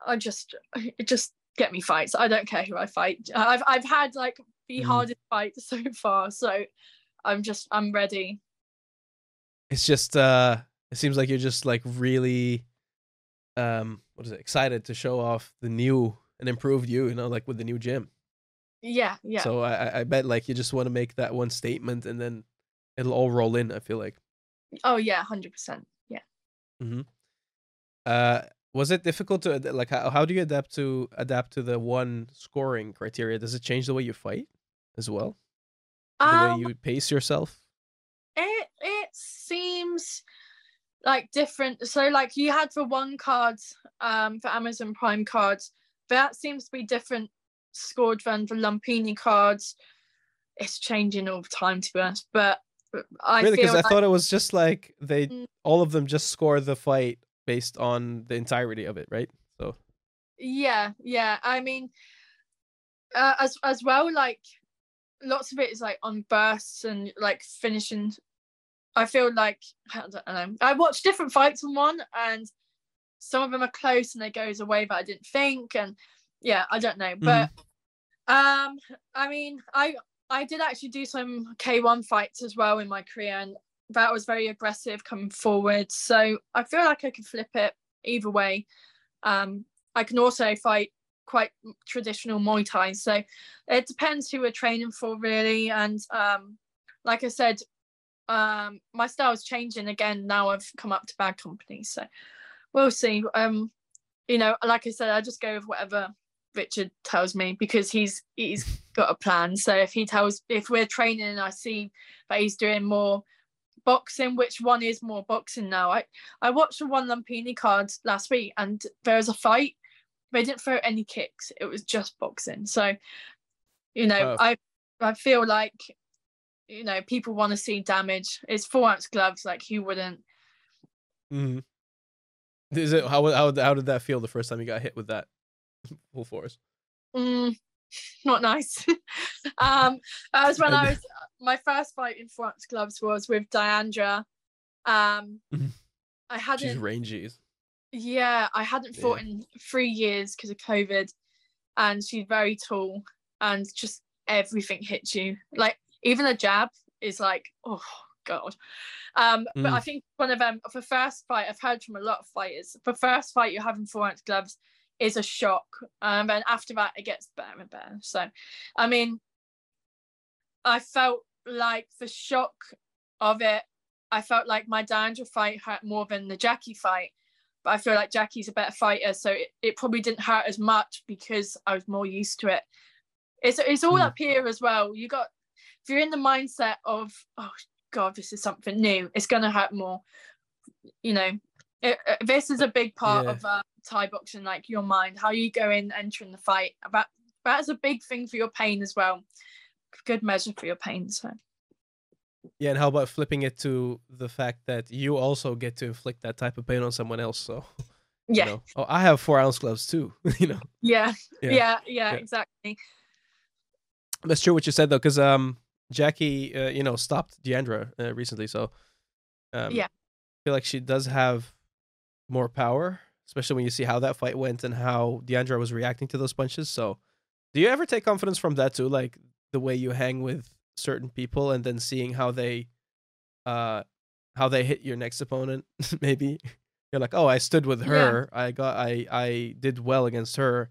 I just it just get me fights. I don't care who I fight. I've I've had like the Mhm. hardest fight so far. So I'm just I'm ready. It's just, uh, it seems like you're just like really, um, what is it? Excited to show off the new and improved you. You know, like with the new gym. Yeah, yeah. So I, I- bet like you just want to make that one statement and then it'll all roll in. I feel like. oh yeah, hundred percent. Yeah. Uh, was it difficult to like how, how do you adapt to adapt to the one scoring criteria? Does it change the way you fight as well? The Um, way you pace yourself? it it seems like different so like you had for one card um for amazon prime cards that seems to be different scored than the lumpini cards it's changing all the time to be honest but i really? Because I thought it was just like they Mm. all of them just score the fight based on the entirety of it, right? So yeah yeah i mean uh, as as well like lots of it is like on bursts and like finishing i feel like i don't know i watched different fights on one and some of them are close and they goes away that i didn't think and yeah i don't know but um i mean i i did actually do some k1 fights as well in my career and that was very aggressive coming forward so i feel like i could flip it either way um i can also fight quite traditional Muay Thai. So it depends who we're training for, really. And um, like I said, um, my style's changing again now. I've come up to bad company, so we'll see. Um, you know, like I said, I just go with whatever Richard tells me because he's he's got a plan. So if he tells, if we're training and I see that he's doing more boxing, which one is more boxing now? I I watched the one Lumpini card last week, and there was a fight they didn't throw any kicks it was just boxing so you know Oh. i i feel like you know people want to see damage it's four ounce gloves like who wouldn't Mhm. is it how how how did that feel the first time you got hit with that (laughs) full force? mm, not nice (laughs) um that was when i was (laughs) my first fight in four ounce gloves was with diandra um i hadn't She's rangy. Yeah, I hadn't fought in three years because of COVID, and she's very tall, and just everything hits you. Like even a jab is like, oh god. Um, but I Mm. think one of them for first fight, I've heard from a lot of fighters. For first fight, you're having four ounce gloves is a shock, um, and after that, it gets better and better. So, I mean, I felt like the shock of it I felt like my Diandra fight hurt more than the Jackie fight. But I feel like Jackie's a better fighter, so it, it probably didn't hurt as much because I was more used to it. It's it's all mm. up here as well. You got if you're in the mindset of oh god, this is something new, it's gonna hurt more. You know, it, it, this is a big part yeah. of uh, Thai boxing, like your mind, how you go in entering the fight. That that's a big thing for your pain as well. Good measure for your pain. So. Yeah, and how about flipping it to the fact that you also get to inflict that type of pain on someone else? So. Yeah. You know, oh, I have four ounce gloves too. (laughs) you know. Yeah. Yeah. Yeah. yeah, yeah. Exactly. That's true what you said though, because um Jackie, uh, you know, stopped Diandra uh, recently, so um, yeah, I feel like she does have more power, especially when you see how that fight went and how Diandra was reacting to those punches. So, do you ever take confidence from that too, like the way you hang with certain people and then seeing how they, uh, how they hit your next opponent? (laughs) Maybe you're like, oh, I stood with her. Yeah. I got, I, I did well against her.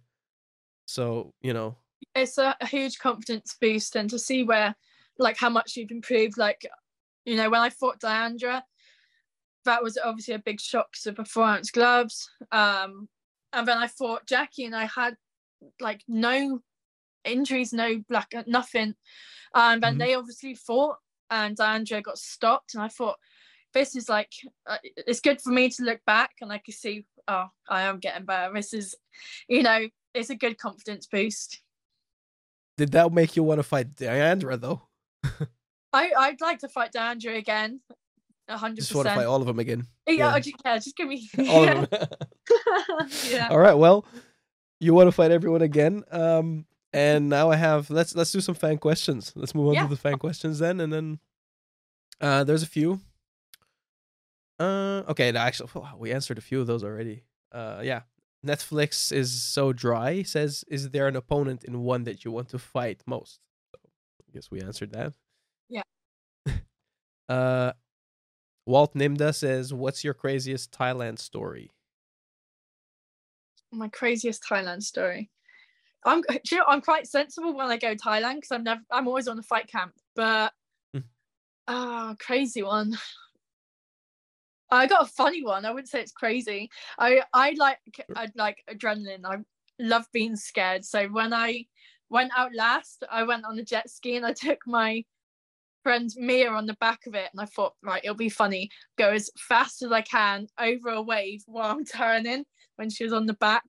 So you know, it's a, a huge confidence boost, and to see where like how much you've improved. Like, you know, when I fought Diandra, that was obviously a big shock to performance gloves. Um, and then I fought Jackie and I had like no injuries, no black, nothing. And then mm-hmm. they obviously fought and Diandra got stopped. And I thought, this is like, uh, it's good for me to look back and I can see, oh, I am getting better. This is, you know, it's a good confidence boost. Did that make you want to fight Diandra though? (laughs) I I'd like to fight Diandra again. Hundred percent. Just want to fight all of them again. Yeah, yeah. Just, yeah just give me (laughs) (laughs) all of them. (laughs) yeah. All right. Well, you want to fight everyone again. Um, and now I have let's let's do some fan questions. Let's move on yeah. to the fan questions then, and then uh, there's a few. Uh, okay. Actually, oh, we answered a few of those already. Uh, yeah. Netflix is so dry. Says, is there an opponent in one that you want to fight most? I guess we answered that. Yeah. uh, Walt Nimda says, "What's your craziest Thailand story?" My craziest Thailand story. I'm you know, I'm quite sensible when I go Thailand because I'm never I'm always on the fight camp. But oh, crazy one. I got a funny one. I wouldn't say it's crazy. I I like I like adrenaline. I love being scared. So when I went out last, I went on a jet ski and I took my friend Mia on the back of it and I thought, right, it'll be funny. Go as fast as I can over a wave while I'm turning when she was on the back.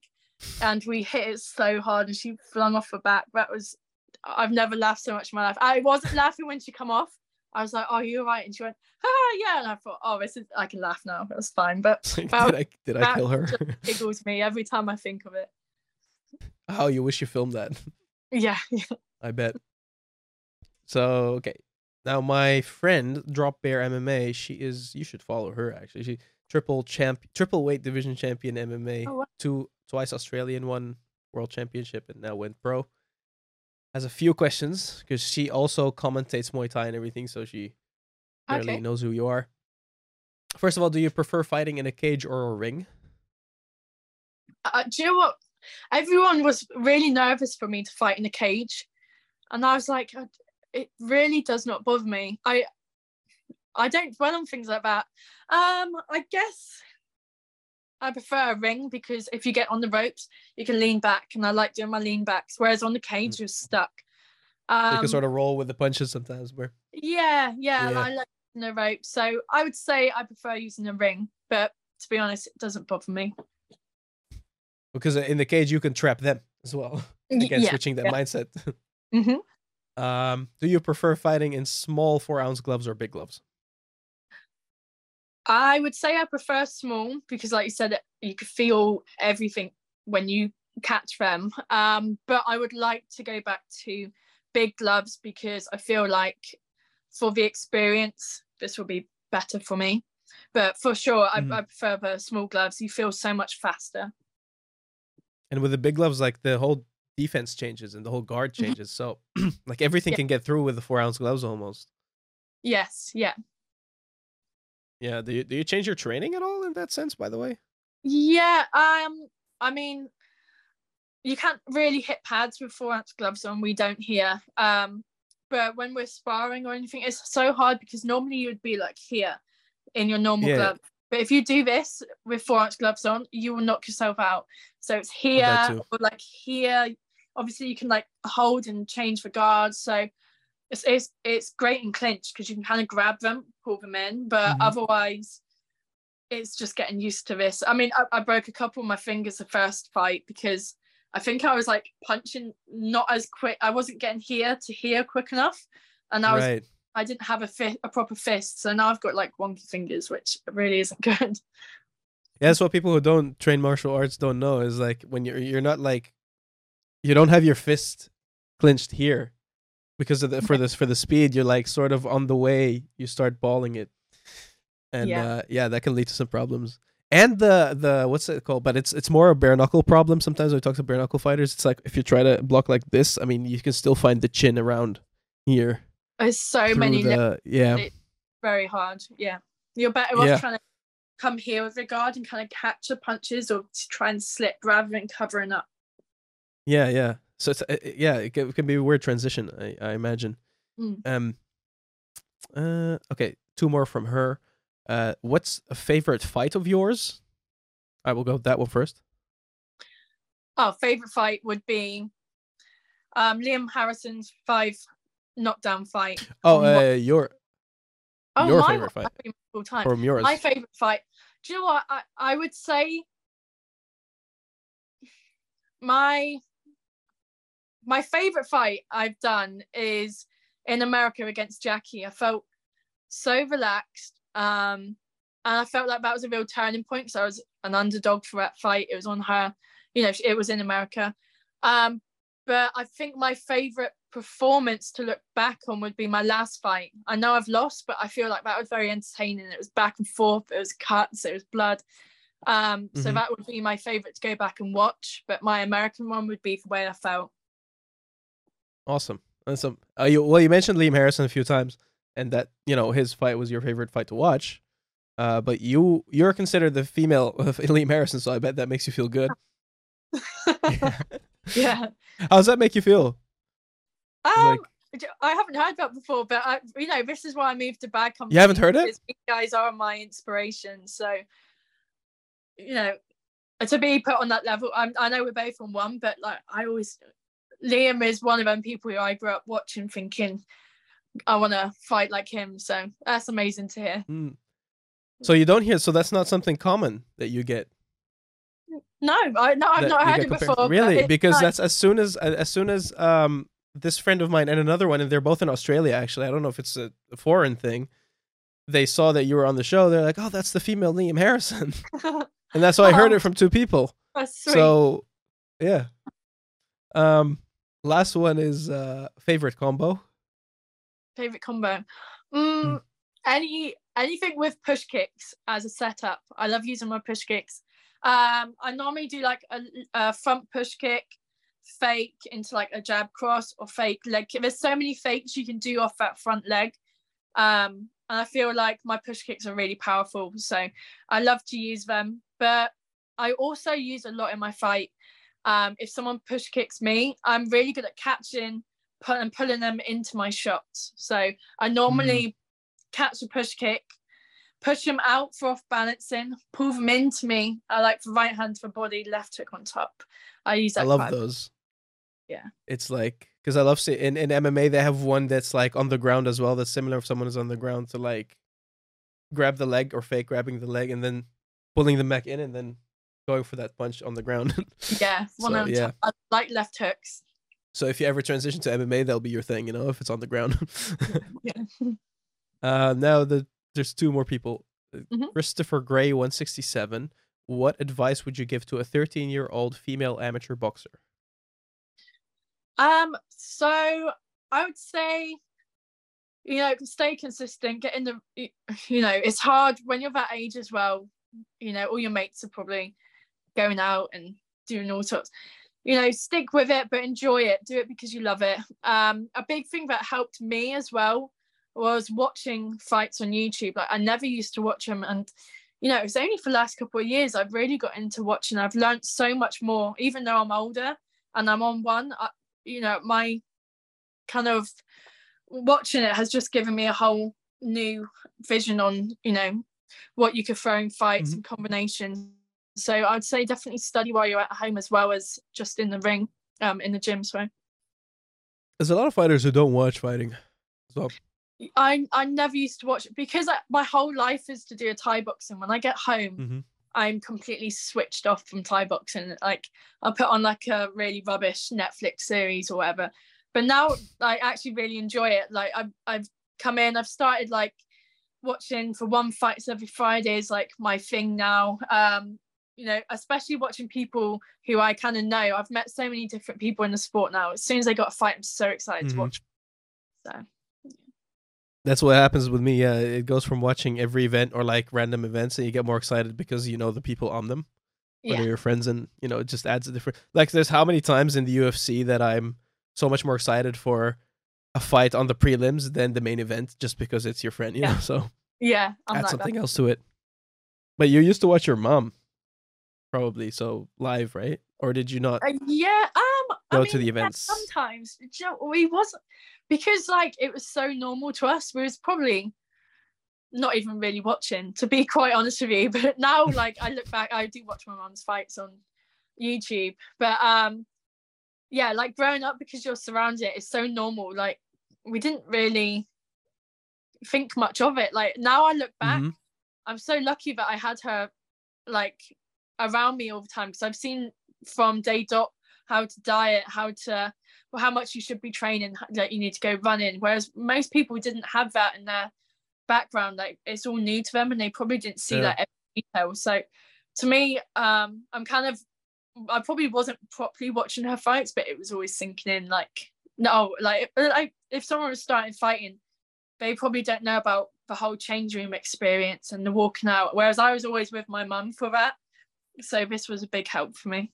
And we hit it so hard and she flung off her back. That was I've never laughed so much in my life. I wasn't (laughs) laughing when she come off. I was like, "Oh, you're right," and she went, "Ah, yeah," and I thought, "Oh, this is I can laugh now. That's fine." But (laughs) did I did I kill her? It giggles me every time I think of it. Oh, you wish you filmed that. (laughs) Yeah. I bet. So okay, now my friend Drop Bear MMA, she is you should follow her actually. She triple champ, triple weight division champion MMA, oh, wow. two twice Australian, one world championship, and now went pro. Has a few questions because she also commentates Muay Thai and everything, so she barely okay. knows who you are. First of all, do you prefer fighting in a cage or a ring? Uh, do you know what? everyone was really nervous for me to fight in a cage and i was like it really does not bother me i i don't dwell on things like that um i guess i prefer a ring because if you get on the ropes you can lean back and i like doing my lean backs whereas on the cage mm. you're stuck um, you can sort of roll with the punches sometimes where yeah yeah, yeah. i like the ropes so i would say i prefer using a ring but to be honest it doesn't bother me because in the cage you can trap them as well. (laughs) Again, yeah, switching that yeah. mindset. (laughs) mm-hmm. Um, do you prefer fighting in small four ounce gloves or big gloves? I would say I prefer small because, like you said, you could feel everything when you catch them. Um, but I would like to go back to big gloves because I feel like for the experience, this will be better for me. But for sure, I, mm. I prefer the small gloves. You feel so much faster. And with the big gloves, like the whole defense changes and the whole guard mm-hmm. changes. so (clears throat) like everything yeah. can get through with the four ounce gloves almost. Yes. Yeah. Yeah. Do you do you change your training at all in that sense? By the way. Yeah. Um. I mean, you can't really hit pads with four ounce gloves on. We don't here. Um. But when we're sparring or anything, it's so hard because normally you would be like here, in your normal Yeah. glove. But if you do this with four ounce gloves on, you will knock yourself out. So it's here or like here. Obviously, you can like hold and change the guards. So it's it's, it's great in clinch because you can kind of grab them, pull them in. But Mhm. otherwise, it's just getting used to this. I mean, I, I broke a couple of my fingers the first fight because I think I was like punching not as quick. I wasn't getting here to here quick enough, and I was right. I didn't have a fi- a proper fist, so now I've got like wonky fingers, which really isn't (laughs) good. Yeah, that's what people who don't train martial arts don't know is like when you're you're not like you don't have your fist clinched here because of the for this for the speed you're like sort of on the way you start balling it and Yeah. uh yeah that can lead to some problems and the the what's it called but it's it's more a bare knuckle problem sometimes when we talk to bare knuckle fighters it's like if you try to block like this i mean you can still find the chin around here There's so many the yeah very hard. Yeah, you're better off Yeah. trying to come here with guard and kind of catch the punches or to try and slip rather than covering up. Yeah, yeah. So it's uh, yeah, it can, it can be a weird transition. I, I imagine. Mm. Um. Uh. Okay. Two more from her. Uh. What's a favorite fight of yours? I will go with that one first. Oh, favorite fight would be um, Liam Harrison's five knockdown fight. (laughs) Oh, uh, your Oh, your my favorite fight. All time. from yours. My favorite fight. Do you know what? I, I would say my my favorite fight I've done is in America against Jackie. I felt so relaxed. Um and I felt like that was a real turning point because I was an underdog for that fight. It was on her, you know, it was in America. Um, but I think my favorite performance to look back on would be my last fight. I know I've lost, but I feel like that was very entertaining. It was back and forth, it was cuts, it was blood. Um, so Mhm. that would be my favorite to go back and watch. But my American one would be the way I felt. Awesome. Awesome. Uh, you, well, you mentioned Liam Harrison a few times, and that you know his fight was your favorite fight to watch. Uh, but you you're considered the female (laughs) of Liam Harrison, so I bet that makes you feel good. (laughs) yeah. (laughs) How does that make you feel? Um, Like- I haven't heard that before, but I, you know, this is why I moved to Bad Company. You haven't heard it? You guys are my inspiration. So, you know, to be put on that level, I'm, I know we're both on one, but like I always, Liam is one of them people who I grew up watching, thinking I want to fight like him. So that's amazing to hear. Hmm. So you don't hear. So that's not something common that you get. No, I no, I've not heard it compared- before. Really? Because nice. that's as soon as as soon as um this friend of mine and another one, and they're both in Australia. Actually, I don't know if it's a, a foreign thing. They saw that you were on the show. They're like, "Oh, that's the female Liam Harrison," (laughs) and that's why I heard Oh. it from two people. So, yeah. Um, last one is uh favorite combo. favorite combo. Mm, Any anything with push kicks as a setup. I love using my push kicks. Um, I normally do like a, a front push kick, fake into like a jab cross or fake leg kick. There's so many fakes you can do off that front leg. Um, and I feel like my push kicks are really powerful. So I love to use them. But I also use a lot in my fight. Um, if someone push kicks me, I'm really good at catching and pulling them into my shots. So I normally catch a push kick, push them out for off balancing, pull them into me. I like the right hand for body, left hook on top. I use that. I love those. Yeah. It's like because I love see in in MMA they have one that's like on the ground as well. That's similar if someone is on the ground to like grab the leg or fake grabbing the leg and then pulling them back in and then going for that punch on the ground. (laughs) Yeah, one So, on yeah. I like left hooks. so if you ever transition to MMA, that'll be your thing. You know, if it's on the ground. (laughs) Yeah. (laughs) uh, now the there's two more people. Uh, Mhm. Christopher Gray, one sixty seven. What advice would you give to a 13 year old female amateur boxer? Um, so I would say, you know, stay consistent, get in the, you know, it's hard when you're that age as well. You know, all your mates are probably going out and doing all sorts. You know, stick with it, but enjoy it. Do it because you love it. Um, a big thing that helped me as well was watching fights on YouTube. Like I never used to watch them, and you know, it's only for the last couple of years I've really got into watching. I've learned so much more, even though I'm older and I'm on one. I, you know, my kind of watching it has just given me a whole new vision on, you know, what you could throw in fights Mhm. and combinations. So I'd say definitely study while you're at home as well as just in the ring, um, in the gym. So There's a lot of fighters who don't watch fighting. I I never used to watch because I, my whole life is to do a Thai boxing. When I get home, hmm I'm completely switched off from Thai boxing. Like I'll put on like a really rubbish Netflix series or whatever. But now I actually really enjoy it. Like I've I've come in, I've started like watching for one fights every Friday is like my thing now. Um, you know, especially watching people who I kind of know. I've met so many different people in the sport now. As soon as they got a fight, I'm so excited Mhm. to watch. So That's what happens with me. Yeah, it goes from watching every event or like random events, and you get more excited because you know the people on them, or yeah. they're your friends, and you know it just adds a different. Like, there's how many times in the UFC that I'm so much more excited for a fight on the prelims than the main event, just because it's your friend, you Yeah. know. So Yeah. I'm add like that. something else to it. But you used to watch your mom, probably so live, right? Or did you not? Uh, yeah, um, I Go to the yeah, events. sometimes. You know, we wasn't because like it was so normal to us. We was probably not even really watching, to be (laughs) quite honest with you. But now, (laughs) like I look back, I do watch my mum's fights on YouTube. But um, yeah, like growing up because you're surrounded, it's so normal. Like we didn't really think much of it. Like now, I look back, Mhm. I'm so lucky that I had her like around me all the time because I've seen from day dot how to diet, how to well, how much you should be training, that you need to go running. Whereas most people didn't have that in their background. Like it's all new to them and they probably didn't see Yeah. that every detail. So to me, um, I'm kind of I probably wasn't properly watching her fights, but it was always sinking in like no, like like if someone was starting fighting, they probably don't know about the whole change room experience and the walking out. Whereas I was always with my mum for that. So this was a big help for me.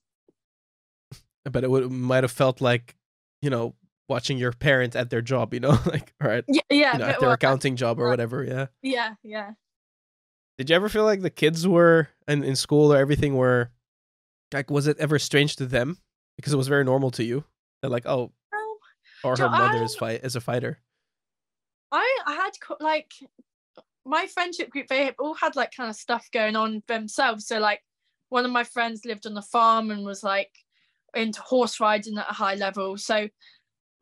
But it would might have felt like, you know, watching your parents at their job, you know, (laughs) like all right, Yeah, yeah, you know, at their well, accounting job or whatever. Yeah. yeah, yeah. Did you ever feel like the kids were in, in school or everything were like was it ever strange to them? Because it was very normal to you. They're like, oh, or her mother is fight is a fighter. I I had like my friendship group. They all had like kind of stuff going on themselves. So like one of my friends lived on the farm and was like into horse riding at a high level. So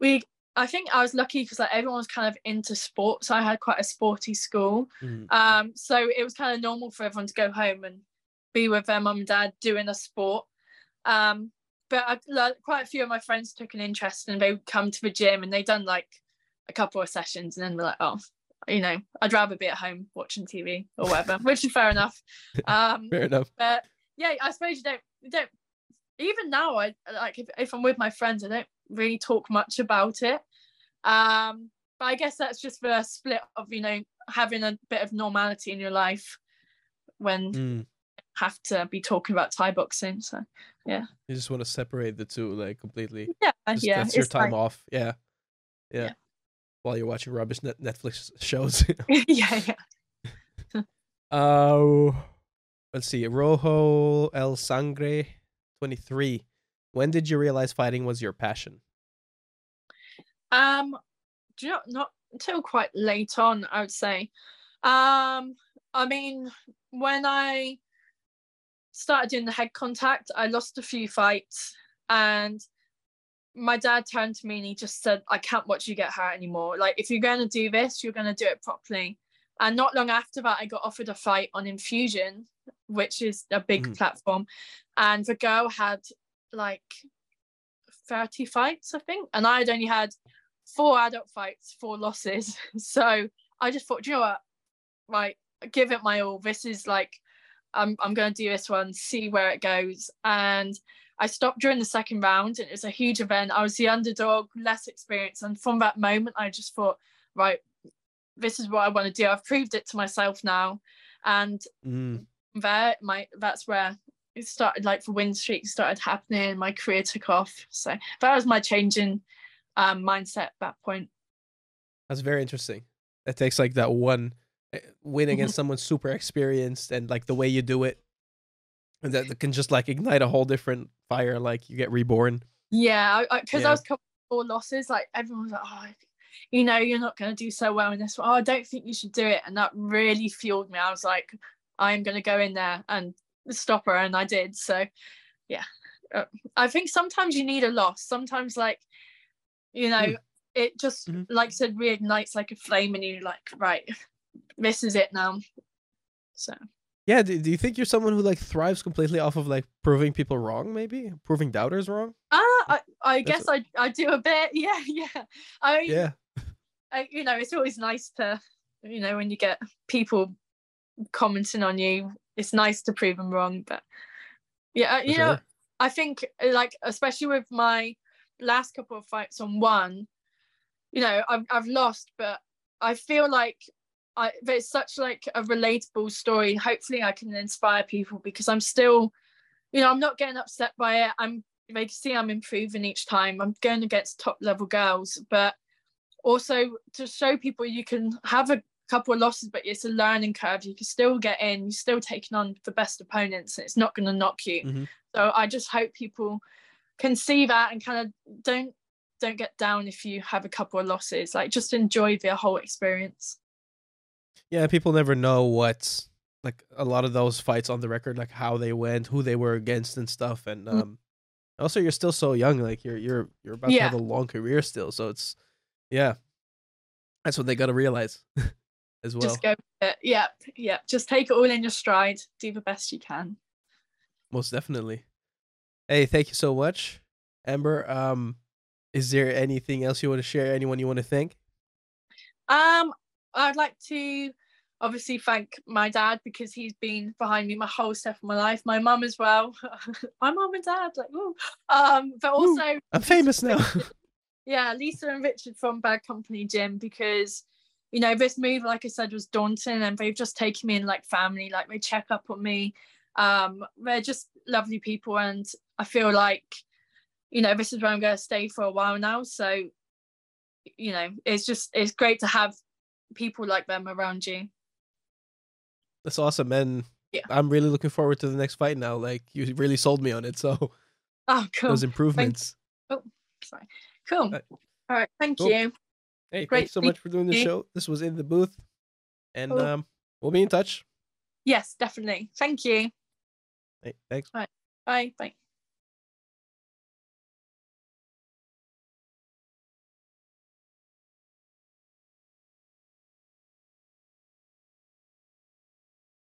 we, I think I was lucky because like everyone was kind of into sports. So I had quite a sporty school. Mm. Um, so it was kind of normal for everyone to go home and be with their mum and dad doing a sport. Um, but I, like, quite a few of my friends took an interest and they would come to the gym and they done like a couple of sessions and then we're like, oh, you know, I'd rather be at home watching TV or whatever, which is fair enough. (laughs) Um, Fair enough. but yeah, I suppose you don't, you don't. Even now, I like if, if I'm with my friends, I don't really talk much about it. Um, but I guess that's just the split of you know having a bit of normality in your life when you Mm. have to be talking about Thai boxing. So yeah. You just want to separate the two like completely. yeah, Just, yeah, that's your time fine. off. Yeah. yeah. Yeah. While you're watching rubbish net- Netflix shows. (laughs) yeah, yeah. (laughs) Uh, let's see. Rojo El Sangre, 23. When did you realize fighting was your passion? Um, you know, not until quite late on, I would say. Um, I mean, when I started doing the head contact, I lost a few fights, and my dad turned to me and he just said, "I can't watch you get hurt anymore. Like, if you're going to do this, you're going to do it properly." And not long after that, I got offered a fight on Enfusion, which is a big Mhm. platform, and the girl had like 30 fights, I think, and I had only had four adult fights, four losses. (laughs) So I just thought, "Do you know what? Right, give it my all. This is like, I'm I'm going to do this one, see where it goes. And I stopped during the second round, and it was a huge event. I was the underdog, less experience, and from that moment, I just thought, right, this is what I want to do. I've proved it to myself now, and Mm. There, my that's where it started. Like the win streak started happening, my career took off. So that was my changing um, mindset at that point. That's very interesting. It takes like that one eh, win Mm-hmm. against someone super experienced and like the way you do it. And that can just like ignite a whole different fire. Like you get reborn. Yeah, because I, 'cause Yeah. I was couple losses. Like everyone was like, oh, you know you're not going to do so well in this oh i don't think you should do it and that really fueled me i was like i'm going to go in there and stop her and i did so yeah. Uh, i think sometimes you need a loss. Sometimes like you know mm. it just mm-hmm. like I said reignites like a flame and you're like right this is it now. So. Yeah do, do you think you're someone who like thrives completely off of like proving people wrong maybe? Proving doubters wrong? Uh, i i guess i i do a bit. (laughs) Yeah yeah. I yeah. I, you know it's always nice to you know when you get people commenting on you. It's nice to prove them wrong but yeah uh, you sure. know i think uh, like especially with my last couple of fights on one you know I've, I've lost but i feel like I, it's such like a relatable story. Hopefully i can inspire people because i'm still you know i'm not getting upset by it. I'm they can see i'm improving each time. I'm going against top level girls but also to show people you can have a couple of losses but it's a learning curve you can still get in you're still taking on the best opponents and it's not going to knock you mm-hmm. so i just hope people can see that and kind of don't don't get down if you have a couple of losses like just enjoy the whole experience yeah people never know what like a lot of those fights on the record like how they went who they were against and stuff and mm. um mm also you're still so young like you're you're you're about yeah. to have a long career still so it's yeah that's what they got to realize (laughs) as well just go yeah yeah just take it all in your stride do the best you can most definitely Hey, thank you so much, Amber. Um, is there anything else you want to share? Anyone you want to thank? Um, I'd like to obviously thank my dad because he's been behind me my whole step of my life. My mum as well. (laughs) my mum and dad, like, ooh. Um, but also ooh, I'm famous now. (laughs) yeah, Lisa and Richard from Bad Company Gym because you know this move, like I said, was daunting, and they've just taken me in like family. Like they check up on me. Um, they're just lovely people, and I feel like, you know, this is where I'm going to stay for a while now. So, you know, it's just, it's great to have people like them around you. That's awesome. And yeah. I'm really looking forward to the next fight now. Like, you really sold me on it. So, oh, cool. Those improvements. Oh, sorry. Cool. All right. All right. Thank cool. you. Hey, Great thanks so much for doing the show. This was in the booth. And cool. um, we'll be in touch. Yes, definitely. Thank you. Hey, thanks. Bye. Bye. Bye.